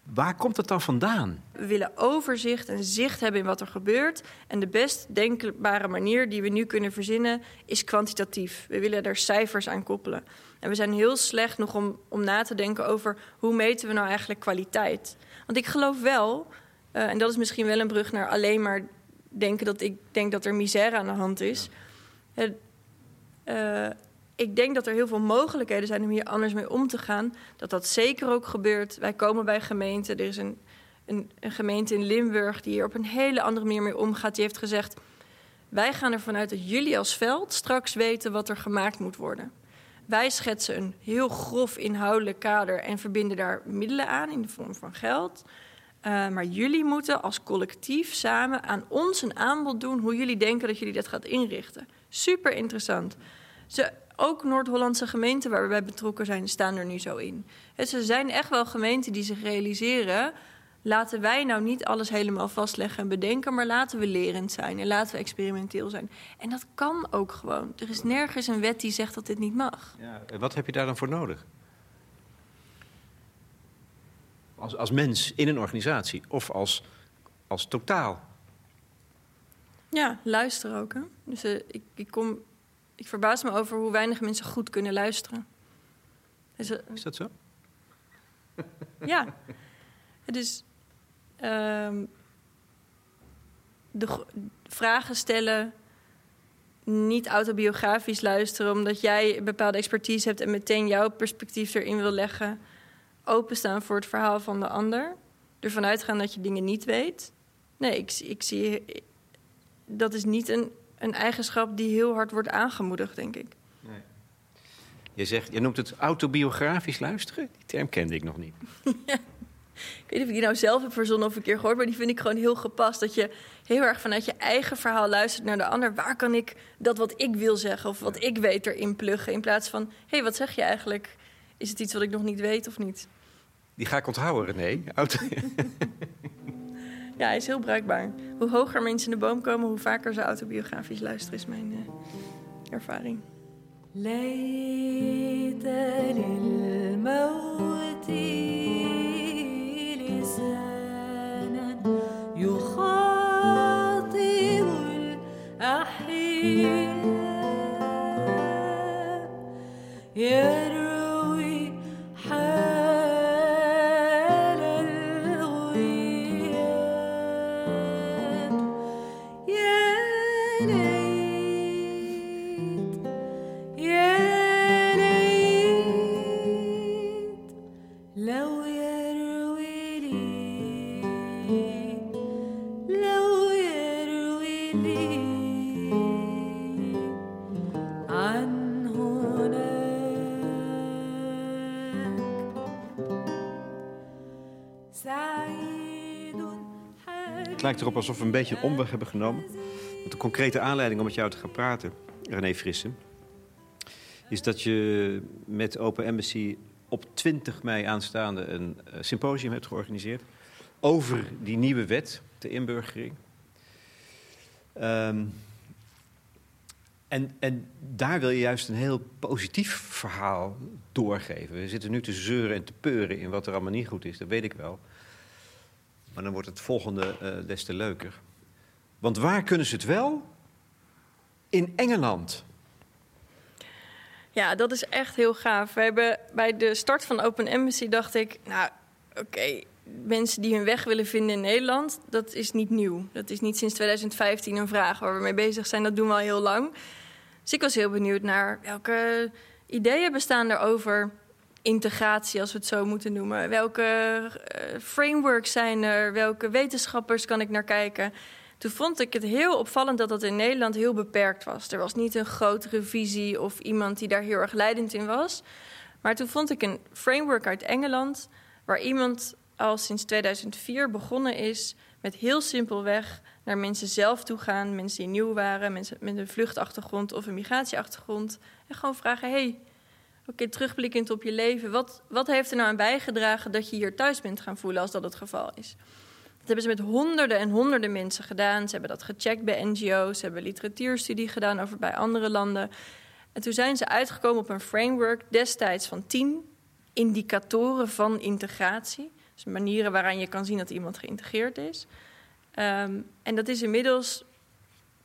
Waar komt het dan vandaan? We willen overzicht en zicht hebben in wat er gebeurt. En de best denkbare manier die we nu kunnen verzinnen is kwantitatief. We willen er cijfers aan koppelen. En we zijn heel slecht nog om, om na te denken over hoe meten we nou eigenlijk kwaliteit. Want ik geloof wel, uh, en dat is misschien wel een brug naar alleen maar denken dat ik denk dat er misère aan de hand is. Uh, ik denk dat er heel veel mogelijkheden zijn om hier anders mee om te gaan. Dat dat zeker ook gebeurt. Wij komen bij gemeenten. Er is een, een, een, gemeente in Limburg die hier op een hele andere manier mee omgaat. Die heeft gezegd: Wij gaan ervan uit dat jullie als veld straks weten wat er gemaakt moet worden. Wij schetsen een heel grof inhoudelijk kader en verbinden daar middelen aan in de vorm van geld. Uh, maar jullie moeten als collectief samen aan ons een aanbod doen hoe jullie denken dat jullie dat gaat inrichten. Super interessant. Ze ook Noord-Hollandse gemeenten waar we bij betrokken zijn, staan er nu zo in. Dus er zijn echt wel gemeenten die zich realiseren. Laten wij nou niet alles helemaal vastleggen en bedenken, maar laten we lerend zijn en laten we experimenteel zijn. En dat kan ook gewoon. Er is nergens een wet die zegt dat dit niet mag. Ja, wat heb je daar dan voor nodig? Als, als mens in een organisatie of als, als totaal? Ja, luister ook. Hè? Dus uh, ik, ik kom ik verbaas me over hoe weinig mensen goed kunnen luisteren. Dus, uh, is dat zo? ja. Dus um, de vragen stellen, niet autobiografisch luisteren, omdat jij een bepaalde expertise hebt en meteen jouw perspectief erin wil leggen. Openstaan voor het verhaal van de ander. Ervan uitgaan dat je dingen niet weet. Nee, ik, ik zie. Dat is niet een een eigenschap die heel hard wordt aangemoedigd, denk ik. Nee. Je, zegt, je noemt het autobiografisch luisteren. Die term kende ik nog niet. Ik weet niet of ik die nou zelf heb verzonnen of een keer gehoord, maar die vind ik gewoon heel gepast. Dat je heel erg vanuit je eigen verhaal luistert naar de ander. Waar kan ik dat wat ik wil zeggen of wat ik weet erin pluggen? In plaats van, hé, hey, wat zeg je eigenlijk? Is het iets wat ik nog niet weet of niet? Die ga ik onthouden, René. Auto ja, hij is heel bruikbaar. Hoe hoger mensen in de boom komen, hoe vaker ze autobiografisch luisteren, is mijn uh, ervaring. Lijkt erop alsof we een beetje een omweg hebben genomen. Want de concrete aanleiding om met jou te gaan praten, René Frissen... is dat je met Open Embassy op 20 mei aanstaande een uh, symposium hebt georganiseerd... over die nieuwe wet, de inburgering. Um, En, en daar wil je juist een heel positief verhaal doorgeven. We zitten nu te zeuren en te peuren in wat er allemaal niet goed is, dat weet ik wel. Maar dan wordt het volgende uh, des te leuker. Want waar kunnen ze het wel? In Engeland. Ja, dat is echt heel gaaf. We hebben bij de start van Open Embassy dacht ik, nou, oké, mensen die hun weg willen vinden in Nederland, dat is niet nieuw. Dat is niet sinds 2015 een vraag waar we mee bezig zijn. Dat doen we al heel lang. Dus ik was heel benieuwd naar welke ideeën bestaan er over integratie, als we het zo moeten noemen. Welke uh, frameworks zijn er? Welke wetenschappers kan ik naar kijken? Toen vond ik het heel opvallend dat dat in Nederland heel beperkt was. Er was niet een grotere visie of iemand die daar heel erg leidend in was. Maar toen vond ik een framework uit Engeland, waar iemand al sinds 2004 begonnen is met heel simpelweg naar mensen zelf toe gaan, mensen die nieuw waren, mensen met een vluchtachtergrond of een migratieachtergrond. En gewoon vragen: hey, oké, terugblikkend op je leven, wat, wat heeft er nou aan bijgedragen dat je hier thuis bent gaan voelen als dat het geval is? Dat hebben ze met honderden en honderden mensen gedaan. Ze hebben dat gecheckt bij NGO's, ze hebben literatuurstudie gedaan over bij andere landen. En toen zijn ze uitgekomen op een framework destijds van tien indicatoren van integratie. Dus manieren waaraan je kan zien dat iemand geïntegreerd is. Ehm, en dat is inmiddels,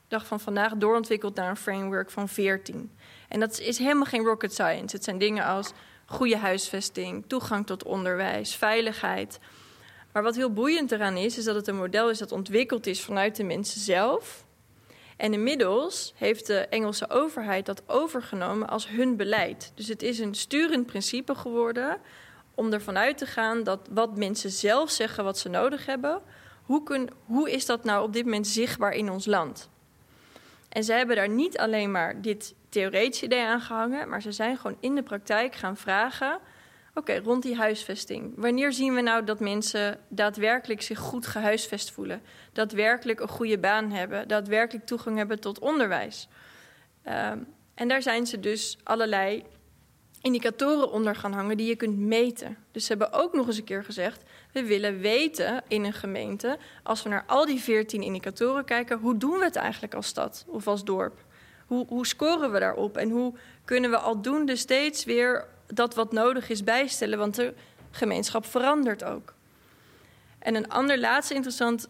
dag van vandaag, doorontwikkeld naar een framework van 14. En dat is helemaal geen rocket science. Het zijn dingen als goede huisvesting, toegang tot onderwijs, veiligheid. Maar wat heel boeiend eraan is, is dat het een model is dat ontwikkeld is vanuit de mensen zelf. En inmiddels heeft de Engelse overheid dat overgenomen als hun beleid. Dus het is een sturend principe geworden om ervan uit te gaan dat wat mensen zelf zeggen wat ze nodig hebben, hoe, kun, hoe is dat nou op dit moment zichtbaar in ons land? En ze hebben daar niet alleen maar dit theoretische idee aan gehangen, maar ze zijn gewoon in de praktijk gaan vragen: oké, rond die huisvesting. Wanneer zien we nou dat mensen daadwerkelijk zich goed gehuisvest voelen? Daadwerkelijk een goede baan hebben, daadwerkelijk toegang hebben tot onderwijs? Um, en daar zijn ze dus allerlei indicatoren onder gaan hangen die je kunt meten. Dus ze hebben ook nog eens een keer gezegd: we willen weten in een gemeente, als we naar al die 14 indicatoren kijken, hoe doen we het eigenlijk als stad of als dorp? Hoe, hoe scoren we daarop en hoe kunnen we aldoende steeds weer dat wat nodig is bijstellen? Want de gemeenschap verandert ook. En een ander laatste interessant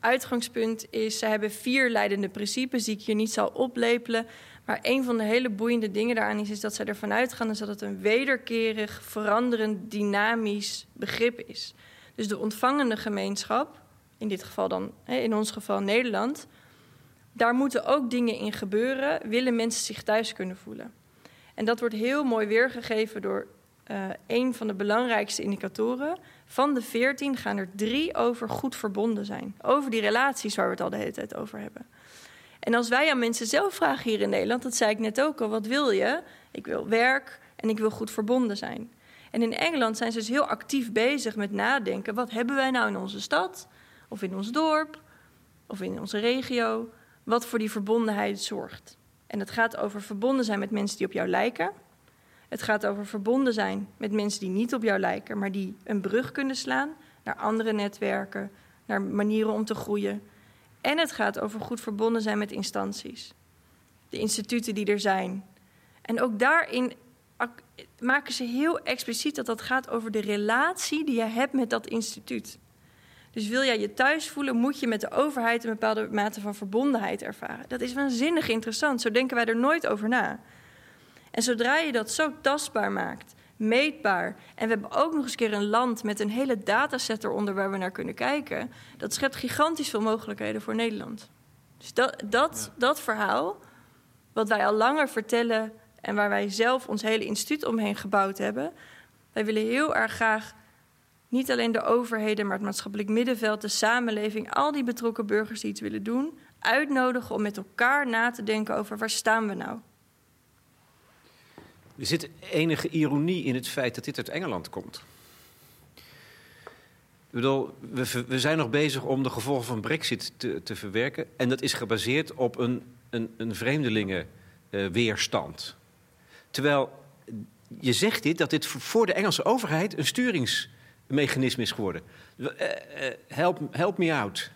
uitgangspunt is: ze hebben vier leidende principes die ik hier niet zal oplepelen. Maar een van de hele boeiende dingen daaraan is, is dat zij ervan uitgaan is dat het een wederkerig, veranderend, dynamisch begrip is. Dus de ontvangende gemeenschap, in dit geval dan, in ons geval Nederland, daar moeten ook dingen in gebeuren, willen mensen zich thuis kunnen voelen. En dat wordt heel mooi weergegeven door uh, een van de belangrijkste indicatoren. Van de veertien gaan er drie over goed verbonden zijn. Over die relaties waar we het al de hele tijd over hebben. En als wij aan mensen zelf vragen hier in Nederland, dat zei ik net ook al, wat wil je? Ik wil werk en ik wil goed verbonden zijn. En in Engeland zijn ze dus heel actief bezig met nadenken: wat hebben wij nou in onze stad, of in ons dorp, of in onze regio, wat voor die verbondenheid zorgt? En het gaat over verbonden zijn met mensen die op jou lijken. Het gaat over verbonden zijn met mensen die niet op jou lijken, maar die een brug kunnen slaan naar andere netwerken, naar manieren om te groeien. En het gaat over goed verbonden zijn met instanties. De instituten die er zijn. En ook daarin maken ze heel expliciet dat dat gaat over de relatie die je hebt met dat instituut. Dus wil jij je thuis voelen, moet je met de overheid een bepaalde mate van verbondenheid ervaren. Dat is waanzinnig interessant. Zo denken wij er nooit over na. En zodra je dat zo tastbaar maakt, meetbaar. En we hebben ook nog eens een keer een land met een hele dataset eronder waar we naar kunnen kijken. Dat schept gigantisch veel mogelijkheden voor Nederland. Dus dat, dat, dat verhaal, wat wij al langer vertellen en waar wij zelf ons hele instituut omheen gebouwd hebben. Wij willen heel erg graag niet alleen de overheden, maar het maatschappelijk middenveld, de samenleving, al die betrokken burgers die iets willen doen, uitnodigen om met elkaar na te denken over waar staan we nou? Er zit enige ironie in het feit dat dit uit Engeland komt. Ik bedoel, we, zijn nog bezig om de gevolgen van Brexit te, te verwerken. En dat is gebaseerd op een, een, een vreemdelingenweerstand. Terwijl je zegt dit, dat dit voor de Engelse overheid een sturingsmechanisme is geworden. Uh, help, help me out.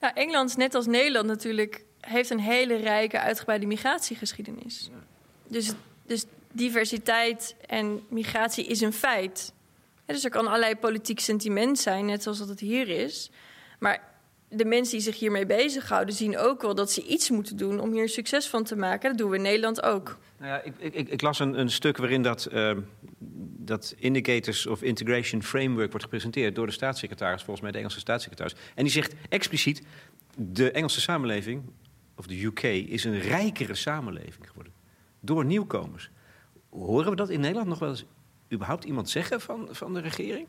Ja, Engeland, net als Nederland natuurlijk, heeft een hele rijke, uitgebreide migratiegeschiedenis. Dus, dus diversiteit en migratie is een feit. dus er kan allerlei politiek sentiment zijn, net zoals dat het hier is. Maar de mensen die zich hiermee bezighouden, zien ook wel dat ze iets moeten doen om hier succes van te maken. Dat doen we in Nederland ook. Nou ja, ik, ik, ik las een, een, stuk waarin dat, uh, dat Indicators of Integration Framework wordt gepresenteerd door de staatssecretaris, volgens mij de Engelse staatssecretaris. En die zegt expliciet: de Engelse samenleving, of de UK, is een rijkere samenleving geworden. Door nieuwkomers. Horen we dat in Nederland nog wel eens überhaupt iemand zeggen van, van de regering?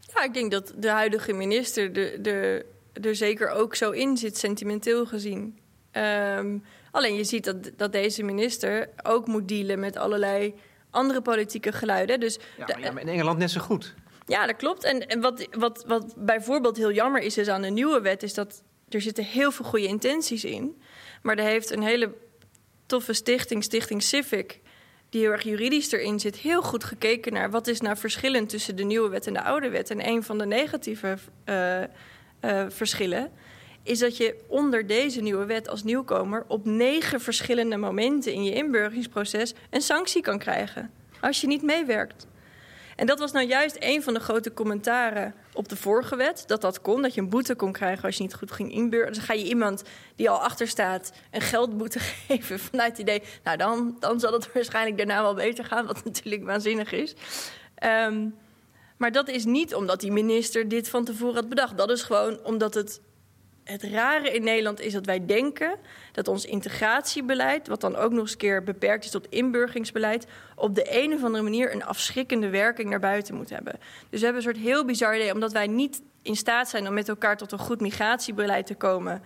Ja, ik denk dat de huidige minister de, de, er zeker ook zo in zit, sentimenteel gezien. Um, alleen je ziet dat, dat deze minister ook moet dealen met allerlei andere politieke geluiden. Dus ja, maar, ja, maar in Engeland net zo goed. Ja, dat klopt. En, en wat, wat, wat bijvoorbeeld heel jammer is, is aan de nieuwe wet, is dat er zitten heel veel goede intenties in. Maar er heeft een hele toffe stichting, Stichting Civic, die heel erg juridisch erin zit, heel goed gekeken naar wat is nou verschillend tussen de nieuwe wet en de oude wet. En een van de negatieve uh, uh, verschillen is dat je onder deze nieuwe wet als nieuwkomer op negen verschillende momenten in je inburgeringsproces een sanctie kan krijgen als je niet meewerkt. En dat was nou juist een van de grote commentaren op de vorige wet. Dat dat kon, dat je een boete kon krijgen als je niet goed ging inburgeren. Dus ga je iemand die al achter staat een geldboete geven vanuit het idee... nou, dan, dan zal het waarschijnlijk daarna wel beter gaan, wat natuurlijk waanzinnig is. Um, maar dat is niet omdat die minister dit van tevoren had bedacht. Dat is gewoon omdat het het rare in Nederland is dat wij denken dat ons integratiebeleid, wat dan ook nog eens een keer beperkt is tot inburgeringsbeleid, op de een of andere manier een afschrikkende werking naar buiten moet hebben. Dus we hebben een soort heel bizar idee, omdat wij niet in staat zijn om met elkaar tot een goed migratiebeleid te komen.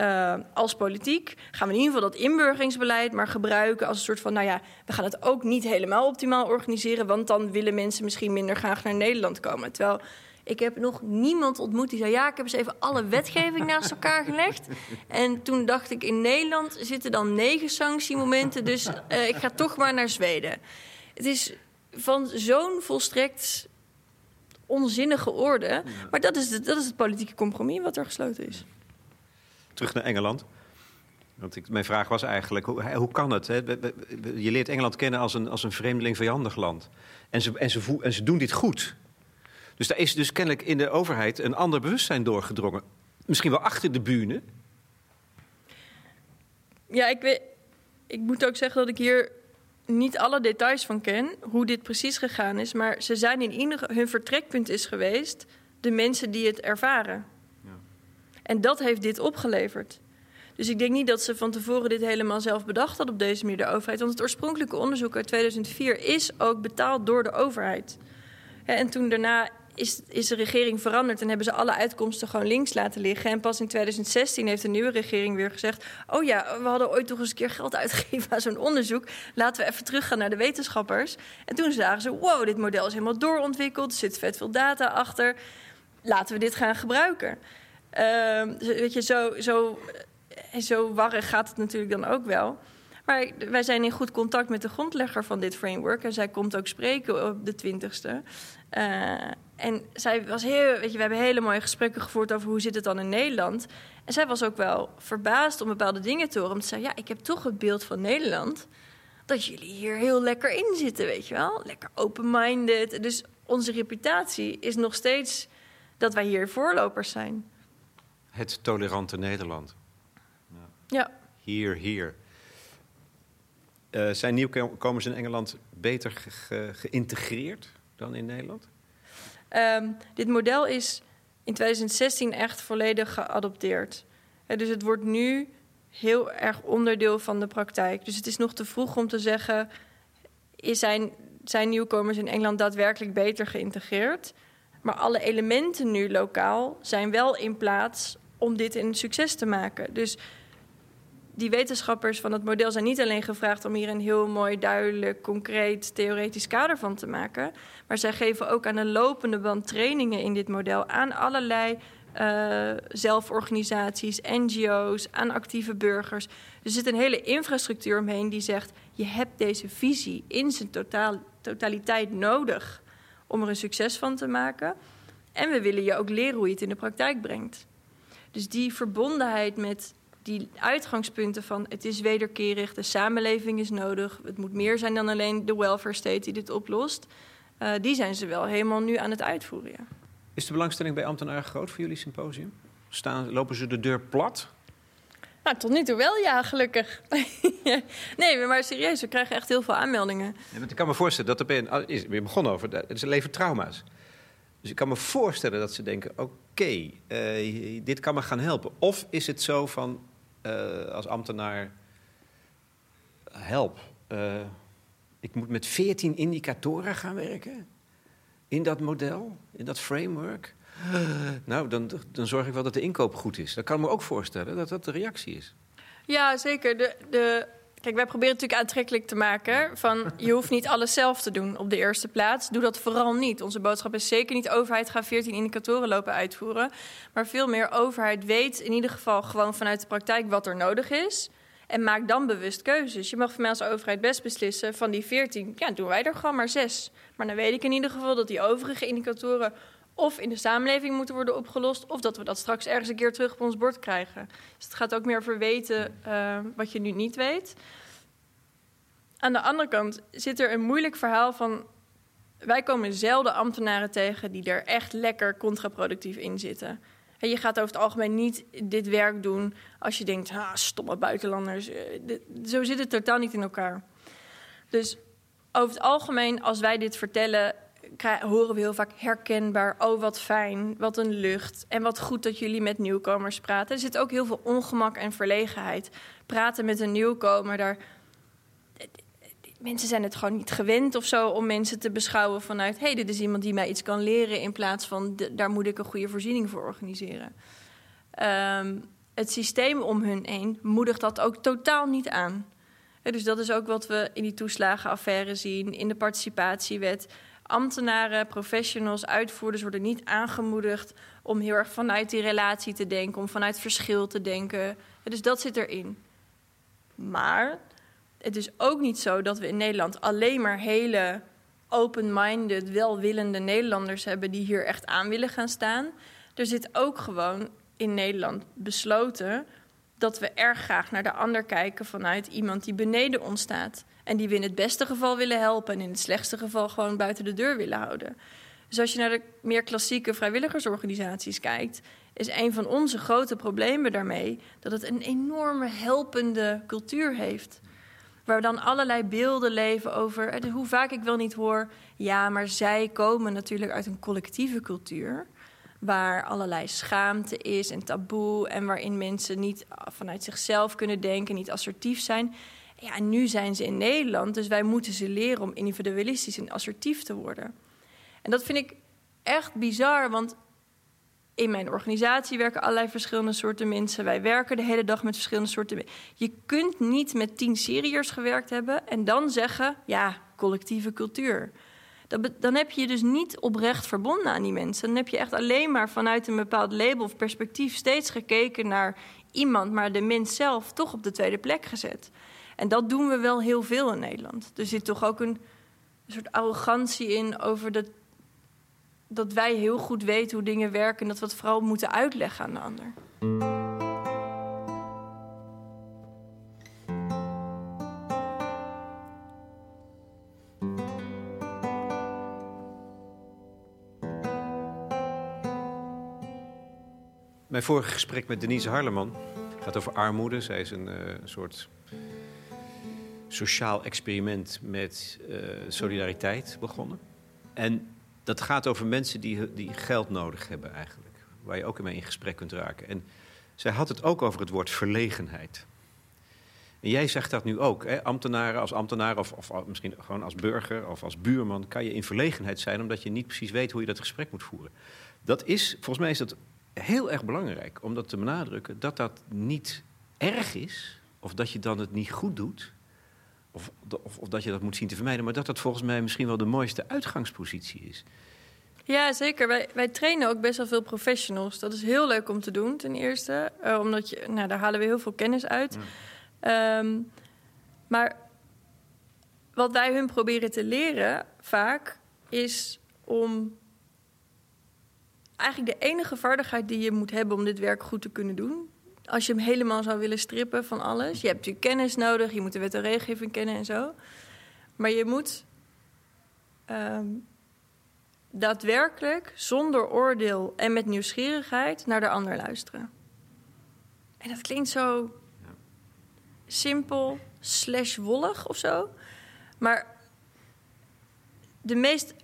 Uh, als politiek gaan we in ieder geval dat inburgeringsbeleid maar gebruiken als een soort van, nou ja, we gaan het ook niet helemaal optimaal organiseren, want dan willen mensen misschien minder graag naar Nederland komen. Terwijl ik heb nog niemand ontmoet die zei: Ja, ik heb eens even alle wetgeving naast elkaar gelegd. En toen dacht ik: In Nederland zitten dan negen sanctiemomenten, dus uh, ik ga toch maar naar Zweden. Het is van zo'n volstrekt onzinnige orde. Maar dat is, de, dat is het politieke compromis wat er gesloten is. Terug naar Engeland. Want ik, mijn vraag was eigenlijk, hoe, hoe kan het? Hè? Je leert Engeland kennen als een, als een vreemdeling vijandig land. En ze, en, ze, en ze doen dit goed. Dus daar is dus kennelijk in de overheid een ander bewustzijn doorgedrongen. Misschien wel achter de bühne. Ja, ik, weet, ik moet ook zeggen dat ik hier niet alle details van ken, hoe dit precies gegaan is. Maar ze zijn in ieder hun vertrekpunt is geweest de mensen die het ervaren. Ja. En dat heeft dit opgeleverd. Dus ik denk niet dat ze van tevoren dit helemaal zelf bedacht had op deze manier, de overheid. Want het oorspronkelijke onderzoek uit 2004 is ook betaald door de overheid. En toen daarna is, is de regering veranderd en hebben ze alle uitkomsten gewoon links laten liggen. En pas in 2016 heeft de nieuwe regering weer gezegd: Oh ja, we hadden ooit toch eens een keer geld uitgegeven aan zo'n onderzoek. Laten we even teruggaan naar de wetenschappers. En toen zagen ze: Wow, dit model is helemaal doorontwikkeld. Er zit vet veel data achter. Laten we dit gaan gebruiken. Uh, weet je, zo, zo, zo warrig gaat het natuurlijk dan ook wel. Maar wij zijn in goed contact met de grondlegger van dit framework. En zij komt ook spreken op de 20ste. Uh, en zij was heel, weet je, we hebben hele mooie gesprekken gevoerd over hoe zit het dan in Nederland. En zij was ook wel verbaasd om bepaalde dingen te horen. Om te zeggen, ja, ik heb toch het beeld van Nederland dat jullie hier heel lekker in zitten, weet je wel. Lekker open-minded. Dus onze reputatie is nog steeds dat wij hier voorlopers zijn. Het tolerante Nederland. Ja. ja. Hier, hier. Uh, zijn nieuwkomers in Engeland beter ge geïntegreerd dan in Nederland? Um, dit model is in 2016 echt volledig geadopteerd. Dus het wordt nu heel erg onderdeel van de praktijk. Dus het is nog te vroeg om te zeggen: is zijn, zijn nieuwkomers in Engeland daadwerkelijk beter geïntegreerd? Maar alle elementen nu lokaal zijn wel in plaats om dit een succes te maken. Dus die wetenschappers van het model zijn niet alleen gevraagd om hier een heel mooi, duidelijk, concreet, theoretisch kader van te maken. Maar zij geven ook aan een lopende band trainingen in dit model aan allerlei uh, zelforganisaties, NGO's, aan actieve burgers. Er zit een hele infrastructuur omheen die zegt: je hebt deze visie in zijn totaal, totaliteit nodig om er een succes van te maken. En we willen je ook leren hoe je het in de praktijk brengt. Dus die verbondenheid met die uitgangspunten van het is wederkerig, de samenleving is nodig, het moet meer zijn dan alleen de welfare state die dit oplost, uh, die zijn ze wel helemaal nu aan het uitvoeren. Ja. Is de belangstelling bij ambtenaren groot voor jullie symposium? Staan, lopen ze de deur plat? Nou, tot nu toe wel, ja, gelukkig. nee, maar serieus, we krijgen echt heel veel aanmeldingen. Ja, ik kan me voorstellen dat er is weer begonnen over. Het is leven trauma's. Dus ik kan me voorstellen dat ze denken: oké, uh, dit kan me gaan helpen. Of is het zo van uh, als ambtenaar: help, uh, ik moet met veertien indicatoren gaan werken in dat model, in dat framework. Nou, dan, dan zorg ik wel dat de inkoop goed is. Dat kan ik me ook voorstellen dat dat de reactie is. Ja, zeker. De, de, kijk, wij proberen natuurlijk aantrekkelijk te maken van je hoeft niet alles zelf te doen op de eerste plaats. Doe dat vooral niet. Onze boodschap is zeker niet overheid gaat 14 indicatoren lopen uitvoeren, maar veel meer overheid weet in ieder geval gewoon vanuit de praktijk wat er nodig is. En maak dan bewust keuzes. Je mag voor mij als overheid best beslissen van die 14, ja, doen wij er gewoon maar zes. Maar dan weet ik in ieder geval dat die overige indicatoren of in de samenleving moeten worden opgelost, of dat we dat straks ergens een keer terug op ons bord krijgen. Dus het gaat ook meer over weten uh, wat je nu niet weet. Aan de andere kant zit er een moeilijk verhaal van. Wij komen zelden ambtenaren tegen die er echt lekker contraproductief in zitten. En je gaat over het algemeen niet dit werk doen als je denkt, ah, stomme buitenlanders. Eh, zo zit het totaal niet in elkaar. Dus over het algemeen, als wij dit vertellen, horen we heel vaak herkenbaar. Oh, wat fijn, wat een lucht. En wat goed dat jullie met nieuwkomers praten. Er zit ook heel veel ongemak en verlegenheid. Praten met een nieuwkomer, daar. Mensen zijn het gewoon niet gewend of zo om mensen te beschouwen vanuit: hé, hey, dit is iemand die mij iets kan leren, in plaats van daar moet ik een goede voorziening voor organiseren. Um, het systeem om hun heen moedigt dat ook totaal niet aan. dus dat is ook wat we in die toeslagenaffaire zien, in de participatiewet ambtenaren, professionals, uitvoerders worden niet aangemoedigd om heel erg vanuit die relatie te denken, om vanuit verschil te denken. Dus dat zit erin. Maar het is ook niet zo dat we in Nederland alleen maar hele open-minded, welwillende Nederlanders hebben die hier echt aan willen gaan staan. Er zit ook gewoon in Nederland besloten dat we erg graag naar de ander kijken vanuit iemand die beneden ons staat. En die we in het beste geval willen helpen en in het slechtste geval gewoon buiten de deur willen houden. Dus als je naar de meer klassieke vrijwilligersorganisaties kijkt, is een van onze grote problemen daarmee dat het een enorme helpende cultuur heeft. Waar dan allerlei beelden leven over hoe vaak ik wel niet hoor. Ja, maar zij komen natuurlijk uit een collectieve cultuur. Waar allerlei schaamte is en taboe. En waarin mensen niet vanuit zichzelf kunnen denken, niet assertief zijn. Ja, nu zijn ze in Nederland, dus wij moeten ze leren om individualistisch en assertief te worden. En dat vind ik echt bizar, want in mijn organisatie werken allerlei verschillende soorten mensen. Wij werken de hele dag met verschillende soorten mensen. Je kunt niet met tien Syriërs gewerkt hebben en dan zeggen, ja, collectieve cultuur. Dan heb je je dus niet oprecht verbonden aan die mensen. Dan heb je echt alleen maar vanuit een bepaald label of perspectief steeds gekeken naar iemand, maar de mens zelf toch op de tweede plek gezet. En dat doen we wel heel veel in Nederland. Er zit toch ook een, soort arrogantie in over dat, dat wij heel goed weten hoe dingen werken en dat we het vooral moeten uitleggen aan de ander. Mijn vorige gesprek met Denise Harleman gaat over armoede. Zij is een uh, soort sociaal experiment met uh, solidariteit begonnen. En dat gaat over mensen die, die geld nodig hebben eigenlijk. Waar je ook mee in gesprek kunt raken. En zij had het ook over het woord verlegenheid. En jij zegt dat nu ook. Hè? Ambtenaren als ambtenaar of, of misschien gewoon als burger of als buurman... kan je in verlegenheid zijn omdat je niet precies weet hoe je dat gesprek moet voeren. Dat is, volgens mij is dat heel erg belangrijk om dat te benadrukken... dat dat niet erg is of dat je dan het niet goed doet... Of, of, of, dat je dat moet zien te vermijden, maar dat dat volgens mij misschien wel de mooiste uitgangspositie is. Ja, zeker. Wij, wij trainen ook best wel veel professionals. Dat is heel leuk om te doen, ten eerste. Uh, omdat je, nou, daar halen we heel veel kennis uit. Ehm, maar wat wij hun proberen te leren vaak is om eigenlijk de enige vaardigheid die je moet hebben om dit werk goed te kunnen doen. Als je hem helemaal zou willen strippen van alles. Je hebt natuurlijk kennis nodig, je moet de wet en regelgeving kennen en zo. Maar je moet ehm, daadwerkelijk zonder oordeel en met nieuwsgierigheid naar de ander luisteren. En dat klinkt zo simpel, slash wollig of zo. Maar de meest,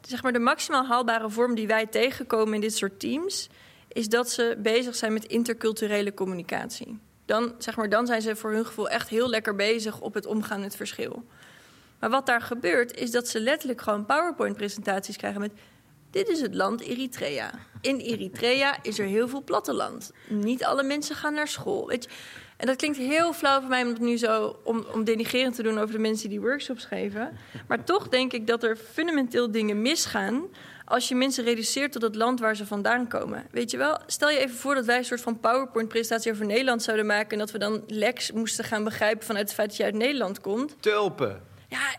zeg maar, de maximaal haalbare vorm die wij tegenkomen in dit soort teams, is dat ze bezig zijn met interculturele communicatie. Dan, zeg maar, dan zijn ze voor hun gevoel echt heel lekker bezig op het omgaan met verschil. Maar wat daar gebeurt, is dat ze letterlijk gewoon PowerPoint-presentaties krijgen met. Dit is het land Eritrea. In Eritrea is er heel veel platteland. Niet alle mensen gaan naar school. Weet je? En dat klinkt heel flauw voor mij om het nu zo om, om denigerend te doen over de mensen die workshops geven. Maar toch denk ik dat er fundamenteel dingen misgaan als je mensen reduceert tot het land waar ze vandaan komen. Weet je wel, stel je even voor dat wij een soort van PowerPoint-presentatie over Nederland zouden maken. En dat we dan Lex moesten gaan begrijpen vanuit het feit dat je uit Nederland komt. Tulpen. Ja,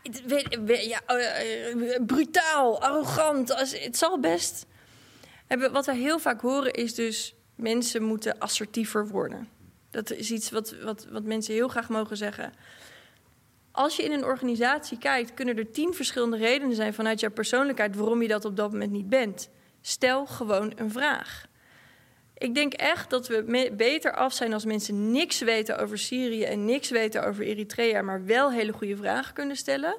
ja uh, brutaal, arrogant. Het zal best. Wat we heel vaak horen is dus mensen moeten assertiever worden. Dat is iets wat, wat, wat mensen heel graag mogen zeggen. Als je in een organisatie kijkt, kunnen er tien verschillende redenen zijn vanuit jouw persoonlijkheid waarom je dat op dat moment niet bent. Stel gewoon een vraag. Ik denk echt dat we beter af zijn als mensen niks weten over Syrië en niks weten over Eritrea, maar wel hele goede vragen kunnen stellen,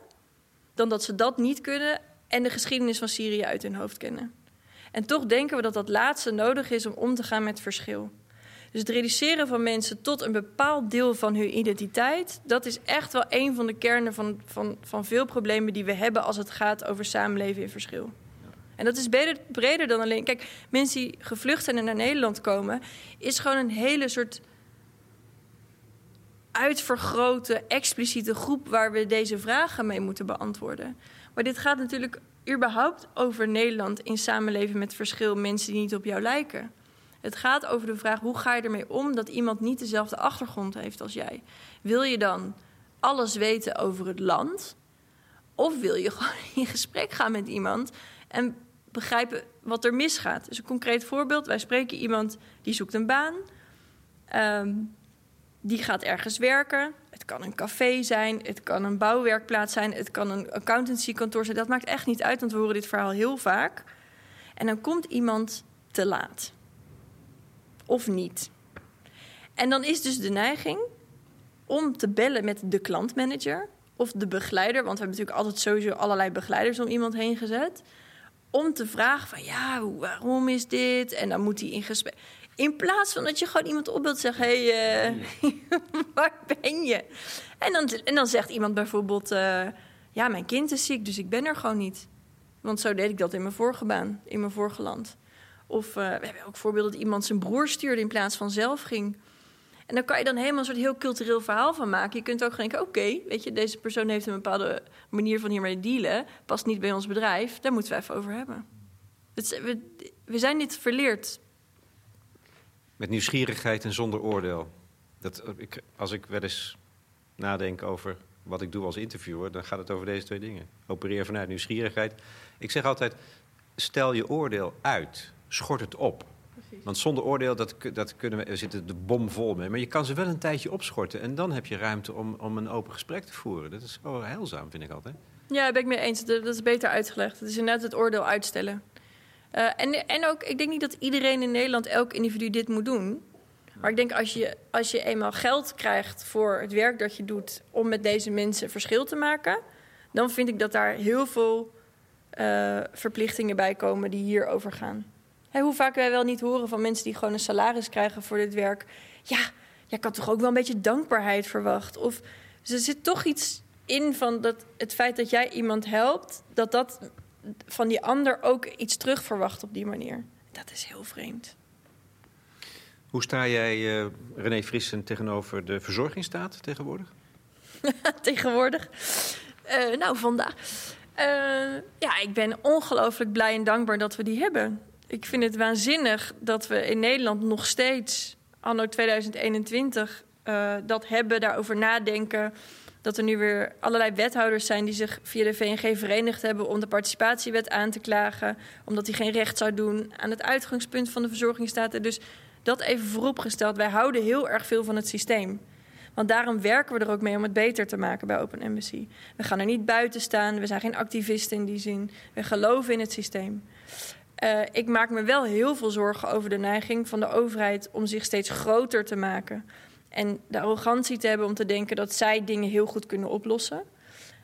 dan dat ze dat niet kunnen en de geschiedenis van Syrië uit hun hoofd kennen. En toch denken we dat dat laatste nodig is om om te gaan met verschil. Dus het reduceren van mensen tot een bepaald deel van hun identiteit, dat is echt wel een van de kernen van, van, van veel problemen die we hebben als het gaat over samenleven in verschil. En dat is breder, breder dan alleen. Kijk, mensen die gevlucht zijn en naar Nederland komen, is gewoon een hele soort uitvergrote, expliciete groep waar we deze vragen mee moeten beantwoorden. Maar dit gaat natuurlijk überhaupt over Nederland in samenleven met verschil, mensen die niet op jou lijken. Het gaat over de vraag hoe ga je ermee om dat iemand niet dezelfde achtergrond heeft als jij. Wil je dan alles weten over het land? Of wil je gewoon in gesprek gaan met iemand en begrijpen wat er misgaat? Dus een concreet voorbeeld: wij spreken iemand die zoekt een baan. Um, die gaat ergens werken. Het kan een café zijn, het kan een bouwwerkplaats zijn, het kan een accountancykantoor zijn. Dat maakt echt niet uit, want we horen dit verhaal heel vaak. En dan komt iemand te laat of niet. En dan is dus de neiging om te bellen met de klantmanager of de begeleider, want we hebben natuurlijk altijd sowieso allerlei begeleiders om iemand heen gezet, om te vragen van ja, waarom is dit? En dan moet hij in gesprek. In plaats van dat je gewoon iemand opbeeldt en zegt: hé, hey, uh, waar ben je? En dan, en dan zegt iemand bijvoorbeeld: uh, ja, mijn kind is ziek, dus ik ben er gewoon niet. Want zo deed ik dat in mijn vorige baan, in mijn vorige land. Of uh, we hebben ook voorbeelden dat iemand zijn broer stuurde in plaats van zelf ging. En dan kan je dan helemaal een soort heel cultureel verhaal van maken. Je kunt ook denken, oké, weet je, deze persoon heeft een bepaalde manier van hiermee dealen. Past niet bij ons bedrijf, daar moeten we even over hebben. Het, we, zijn niet verleerd. Met nieuwsgierigheid en zonder oordeel. Dat, ik, als ik wel eens nadenk over wat ik doe als interviewer, dan gaat het over deze twee dingen. Opereer vanuit nieuwsgierigheid. Ik zeg altijd, stel je oordeel uit schort het op. Precies. Want zonder oordeel, dat, dat kunnen we, we zitten de bom vol mee. Maar je kan ze wel een tijdje opschorten. En dan heb je ruimte om, om een open gesprek te voeren. Dat is zo heilzaam, vind ik altijd. Ja, daar ben ik mee eens. Dat is beter uitgelegd. Het is inderdaad het oordeel uitstellen. Uh, en, en ook, ik denk niet dat iedereen in Nederland, elk individu dit moet doen. Maar ik denk als je, als je eenmaal geld krijgt voor het werk dat je doet om met deze mensen verschil te maken, dan vind ik dat daar heel veel uh, verplichtingen bij komen die hierover gaan hoe vaak wij wel niet horen van mensen die gewoon een salaris krijgen voor dit werk. Ja, jij kan toch ook wel een beetje dankbaarheid verwachten. Of er zit toch iets in van dat het feit dat jij iemand helpt, dat dat van die ander ook iets terug verwacht op die manier. Dat is heel vreemd. Hoe sta jij, uh, René Frissen, tegenover de verzorgingsstaat tegenwoordig? tegenwoordig? Uh, nou, vandaag. Uh, ja, ik ben ongelooflijk blij en dankbaar dat we die hebben ik vind het waanzinnig dat we in Nederland nog steeds, anno 2021, uh, eh, dat hebben, daarover nadenken. dat er nu weer allerlei wethouders zijn die zich via de VNG verenigd hebben om de participatiewet aan te klagen, omdat die geen recht zou doen aan het uitgangspunt van de verzorgingsstaat. Dus dat even vooropgesteld, wij houden heel erg veel van het systeem. Want daarom werken we er ook mee om het beter te maken bij Open Embassy. We gaan er niet buiten staan, we zijn geen activisten in die zin. We geloven in het systeem. Uh, ik maak me wel heel veel zorgen over de neiging van de overheid om zich steeds groter te maken. En de arrogantie te hebben om te denken dat zij dingen heel goed kunnen oplossen.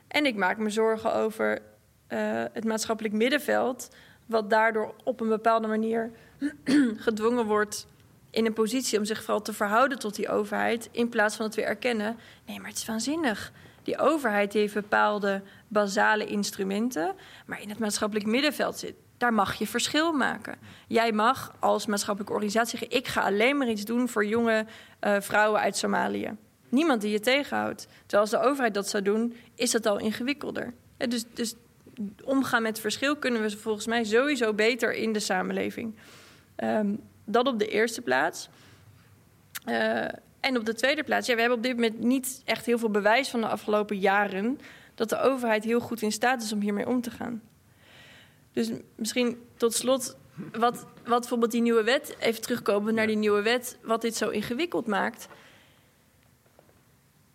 En ik maak me zorgen over uh, het maatschappelijk middenveld, wat daardoor op een bepaalde manier gedwongen wordt in een positie om zich vooral te verhouden tot die overheid, in plaats van dat we erkennen: nee, maar het is waanzinnig. Die overheid heeft bepaalde basale instrumenten, maar in het maatschappelijk middenveld zit. Daar mag je verschil maken. Jij mag als maatschappelijke organisatie zeggen: ik ga alleen maar iets doen voor jonge uh, vrouwen uit Somalië. Niemand die je tegenhoudt. Terwijl als de overheid dat zou doen, is dat al ingewikkelder. Dus, dus omgaan met verschil kunnen we volgens mij sowieso beter in de samenleving. Um, dat op de eerste plaats. Uh, en op de tweede plaats, ja, we hebben op dit moment niet echt heel veel bewijs van de afgelopen jaren dat de overheid heel goed in staat is om hiermee om te gaan. Dus misschien tot slot, wat, wat bijvoorbeeld die nieuwe wet, even terugkomen naar die nieuwe wet, wat dit zo ingewikkeld maakt.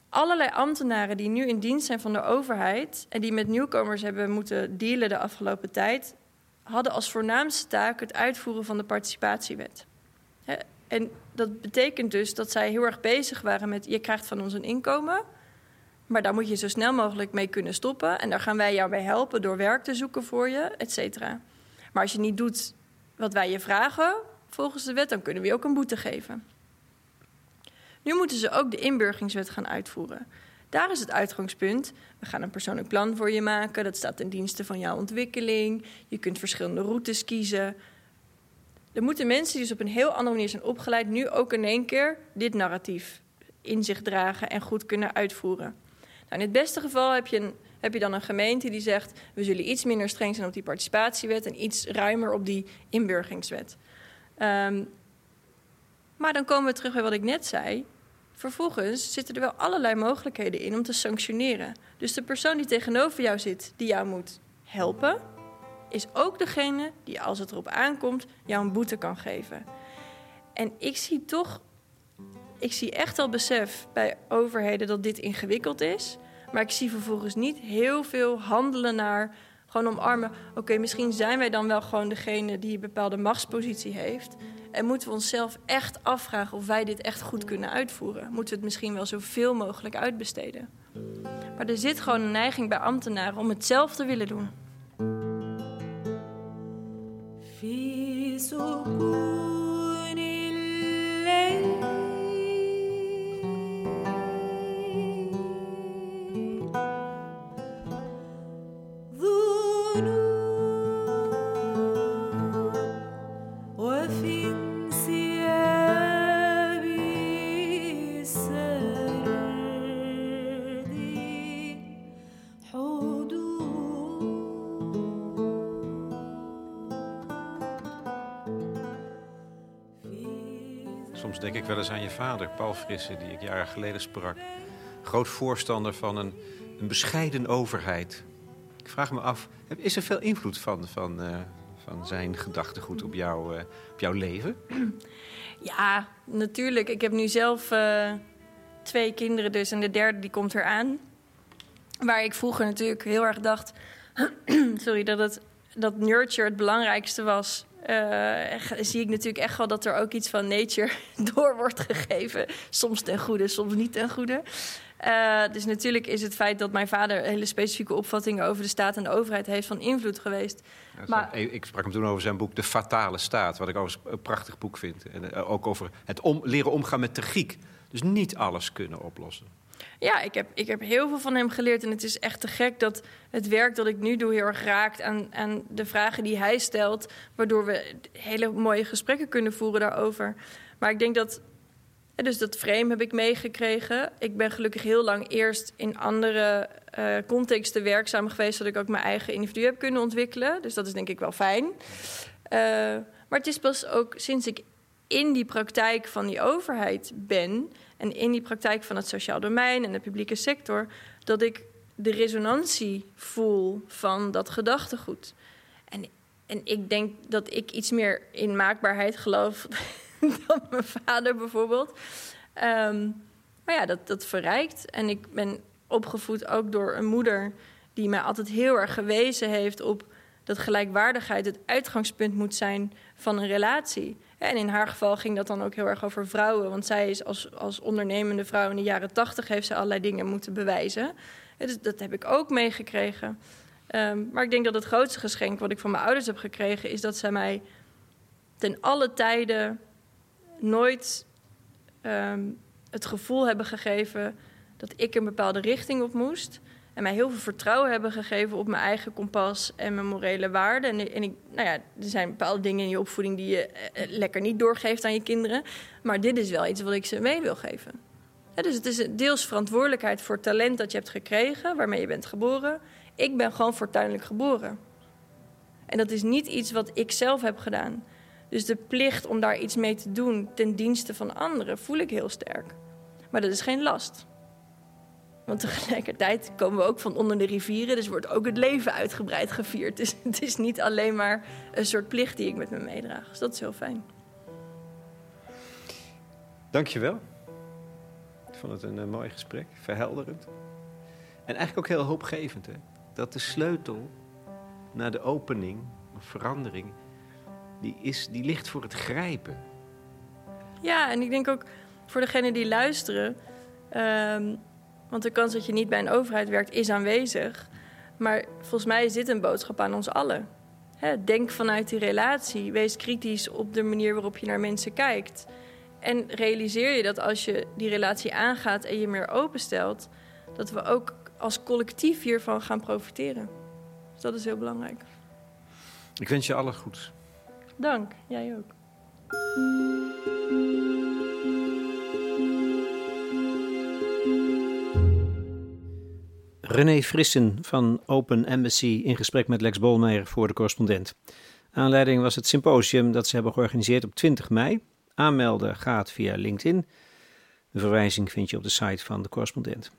Allerlei ambtenaren die nu in dienst zijn van de overheid en die met nieuwkomers hebben moeten dealen de afgelopen tijd, hadden als voornaamste taak het uitvoeren van de participatiewet. En dat betekent dus dat zij heel erg bezig waren met: je krijgt van ons een inkomen, maar daar moet je zo snel mogelijk mee kunnen stoppen. En daar gaan wij jou bij helpen door werk te zoeken voor je, et cetera. Maar als je niet doet wat wij je vragen volgens de wet, dan kunnen we je ook een boete geven. Nu moeten ze ook de inburgingswet gaan uitvoeren. Daar is het uitgangspunt. We gaan een persoonlijk plan voor je maken. Dat staat ten dienste van jouw ontwikkeling. Je kunt verschillende routes kiezen. Er moeten mensen die dus op een heel andere manier zijn opgeleid, nu ook in één keer dit narratief in zich dragen en goed kunnen uitvoeren. Nou, in het beste geval heb je, een, heb je dan een gemeente die zegt: we zullen iets minder streng zijn op die participatiewet en iets ruimer op die inburgingswet. Um, maar dan komen we terug bij wat ik net zei. Vervolgens zitten er wel allerlei mogelijkheden in om te sanctioneren. Dus de persoon die tegenover jou zit, die jou moet helpen, is ook degene die, als het erop aankomt, jou een boete kan geven. En ik zie toch, ik zie echt al besef bij overheden dat dit ingewikkeld is. Maar ik zie vervolgens niet heel veel handelen naar gewoon omarmen. Oké, misschien zijn wij dan wel gewoon degene die een bepaalde machtspositie heeft. En moeten we onszelf echt afvragen of wij dit echt goed kunnen uitvoeren. Moeten we het misschien wel zoveel mogelijk uitbesteden. Maar er zit gewoon een neiging bij ambtenaren om het zelf te willen doen. Denk ik wel eens aan je vader, Paul Frisse, die ik jaren geleden sprak. Groot voorstander van een, een bescheiden overheid. Ik vraag me af, is er veel invloed van, van, uh, van zijn gedachtegoed op, jou, uh, op jouw leven? Ja, natuurlijk. Ik heb nu zelf uh, twee kinderen dus en de derde die komt eraan. Waar ik vroeger natuurlijk heel erg dacht... sorry, dat, het, dat nurture het belangrijkste was zie ik natuurlijk echt wel dat er ook iets van nature door wordt gegeven. Soms ten goede, soms niet ten goede. Uh, dus natuurlijk is het feit dat mijn vader hele specifieke opvattingen over de staat en de overheid heeft van invloed geweest. Ja, maar, ik sprak hem toen over zijn boek De Fatale Staat, wat ik overigens een prachtig boek vind. En eh, ook over het om, leren omgaan met tragiek. Dus niet alles kunnen oplossen. Ja, ik heb, ik heb heel veel van hem geleerd. En het is echt te gek dat het werk dat ik nu doe heel erg raakt aan, de vragen die hij stelt. Waardoor we hele mooie gesprekken kunnen voeren daarover. Maar ik denk dat. Dus dat frame heb ik meegekregen. Ik ben gelukkig heel lang eerst in andere uh, contexten werkzaam geweest. Zodat ik ook mijn eigen individu heb kunnen ontwikkelen. Dus dat is denk ik wel fijn. Uh, maar het is pas ook sinds ik in die praktijk van die overheid ben en in die praktijk van het sociaal domein en de publieke sector, dat ik de resonantie voel van dat gedachtegoed. En, en ik denk dat ik iets meer in maakbaarheid geloof dan mijn vader bijvoorbeeld. Um, maar ja, dat, dat verrijkt. En ik ben opgevoed ook door een moeder die mij altijd heel erg gewezen heeft op dat gelijkwaardigheid het uitgangspunt moet zijn van een relatie. En in haar geval ging dat dan ook heel erg over vrouwen. Want zij is als, als ondernemende vrouw in de jaren tachtig... heeft ze allerlei dingen moeten bewijzen. Dus dat heb ik ook meegekregen. Um, maar ik denk dat het grootste geschenk wat ik van mijn ouders heb gekregen... is dat zij mij ten alle tijden nooit um, het gevoel hebben gegeven... dat ik een bepaalde richting op moest... En mij heel veel vertrouwen hebben gegeven op mijn eigen kompas en mijn morele waarden. En, en ik, nou ja, er zijn bepaalde dingen in je opvoeding die je eh, eh, lekker niet doorgeeft aan je kinderen. Maar dit is wel iets wat ik ze mee wil geven. dus het is deels verantwoordelijkheid voor talent dat je hebt gekregen, waarmee je bent geboren. Ik ben gewoon fortuinlijk geboren. En dat is niet iets wat ik zelf heb gedaan. Dus de plicht om daar iets mee te doen ten dienste van anderen voel ik heel sterk. Maar dat is geen last. Want tegelijkertijd komen we ook van onder de rivieren, dus wordt ook het leven uitgebreid gevierd. Dus het is niet alleen maar een soort plicht die ik met me meedraag. Dus dat is heel fijn. Dankjewel. Ik vond het een, een mooi gesprek, verhelderend. En eigenlijk ook heel hoopgevend. Hè? Dat de sleutel naar de opening, of verandering, die, is, die ligt voor het grijpen. Ja, en ik denk ook voor degenen die luisteren. Um, want de kans dat je niet bij een overheid werkt is aanwezig. Maar volgens mij is dit een boodschap aan ons allen. denk vanuit die relatie. Wees kritisch op de manier waarop je naar mensen kijkt. En realiseer je dat als je die relatie aangaat en je meer openstelt, dat we ook als collectief hiervan gaan profiteren. Dus dat is heel belangrijk. Ik wens je alle goeds. Dank, jij ook. René Frissen van Open Embassy in gesprek met Lex Bolmeijer voor de correspondent. Aanleiding was het symposium dat ze hebben georganiseerd op 20 mei. Aanmelden gaat via LinkedIn. De verwijzing vind je op de site van de correspondent.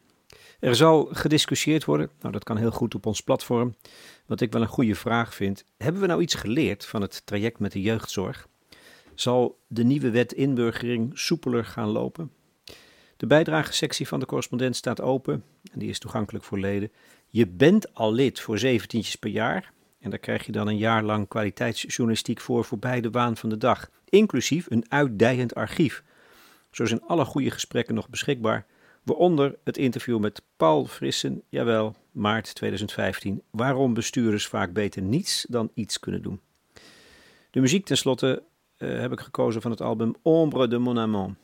Er zal gediscussieerd worden, nou dat kan heel goed op ons platform. Wat ik wel een goede vraag vind, hebben we nou iets geleerd van het traject met de jeugdzorg? Zal de nieuwe wet inburgering soepeler gaan lopen? De bijdragesectie van de correspondent staat open en die is toegankelijk voor leden. Je bent al lid voor zeventientjes per jaar en daar krijg je dan een jaar lang kwaliteitsjournalistiek voor voorbij de waan van de dag, inclusief een uitdijend archief. Zo zijn alle goede gesprekken nog beschikbaar, waaronder het interview met Paul Frissen, jawel, maart 2015, waarom bestuurders vaak beter niets dan iets kunnen doen. De muziek tenslotte uh, heb ik gekozen van het album Ombre de Mon Amant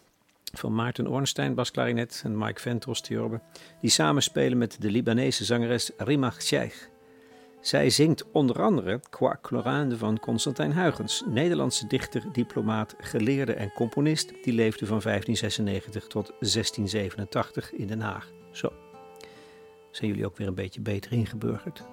van Maarten Ornstein, basklarinet, en Mike Ventros, theorbe, die samen spelen met de Libanese zangeres Rima Sheikh. Zij zingt onder andere Qua Chlorande van Constantijn Huygens, Nederlandse dichter, diplomaat, geleerde en componist, die leefde van 1596 tot 1687 in Den Haag. Zo. Zijn jullie ook weer een beetje beter ingeburgerd?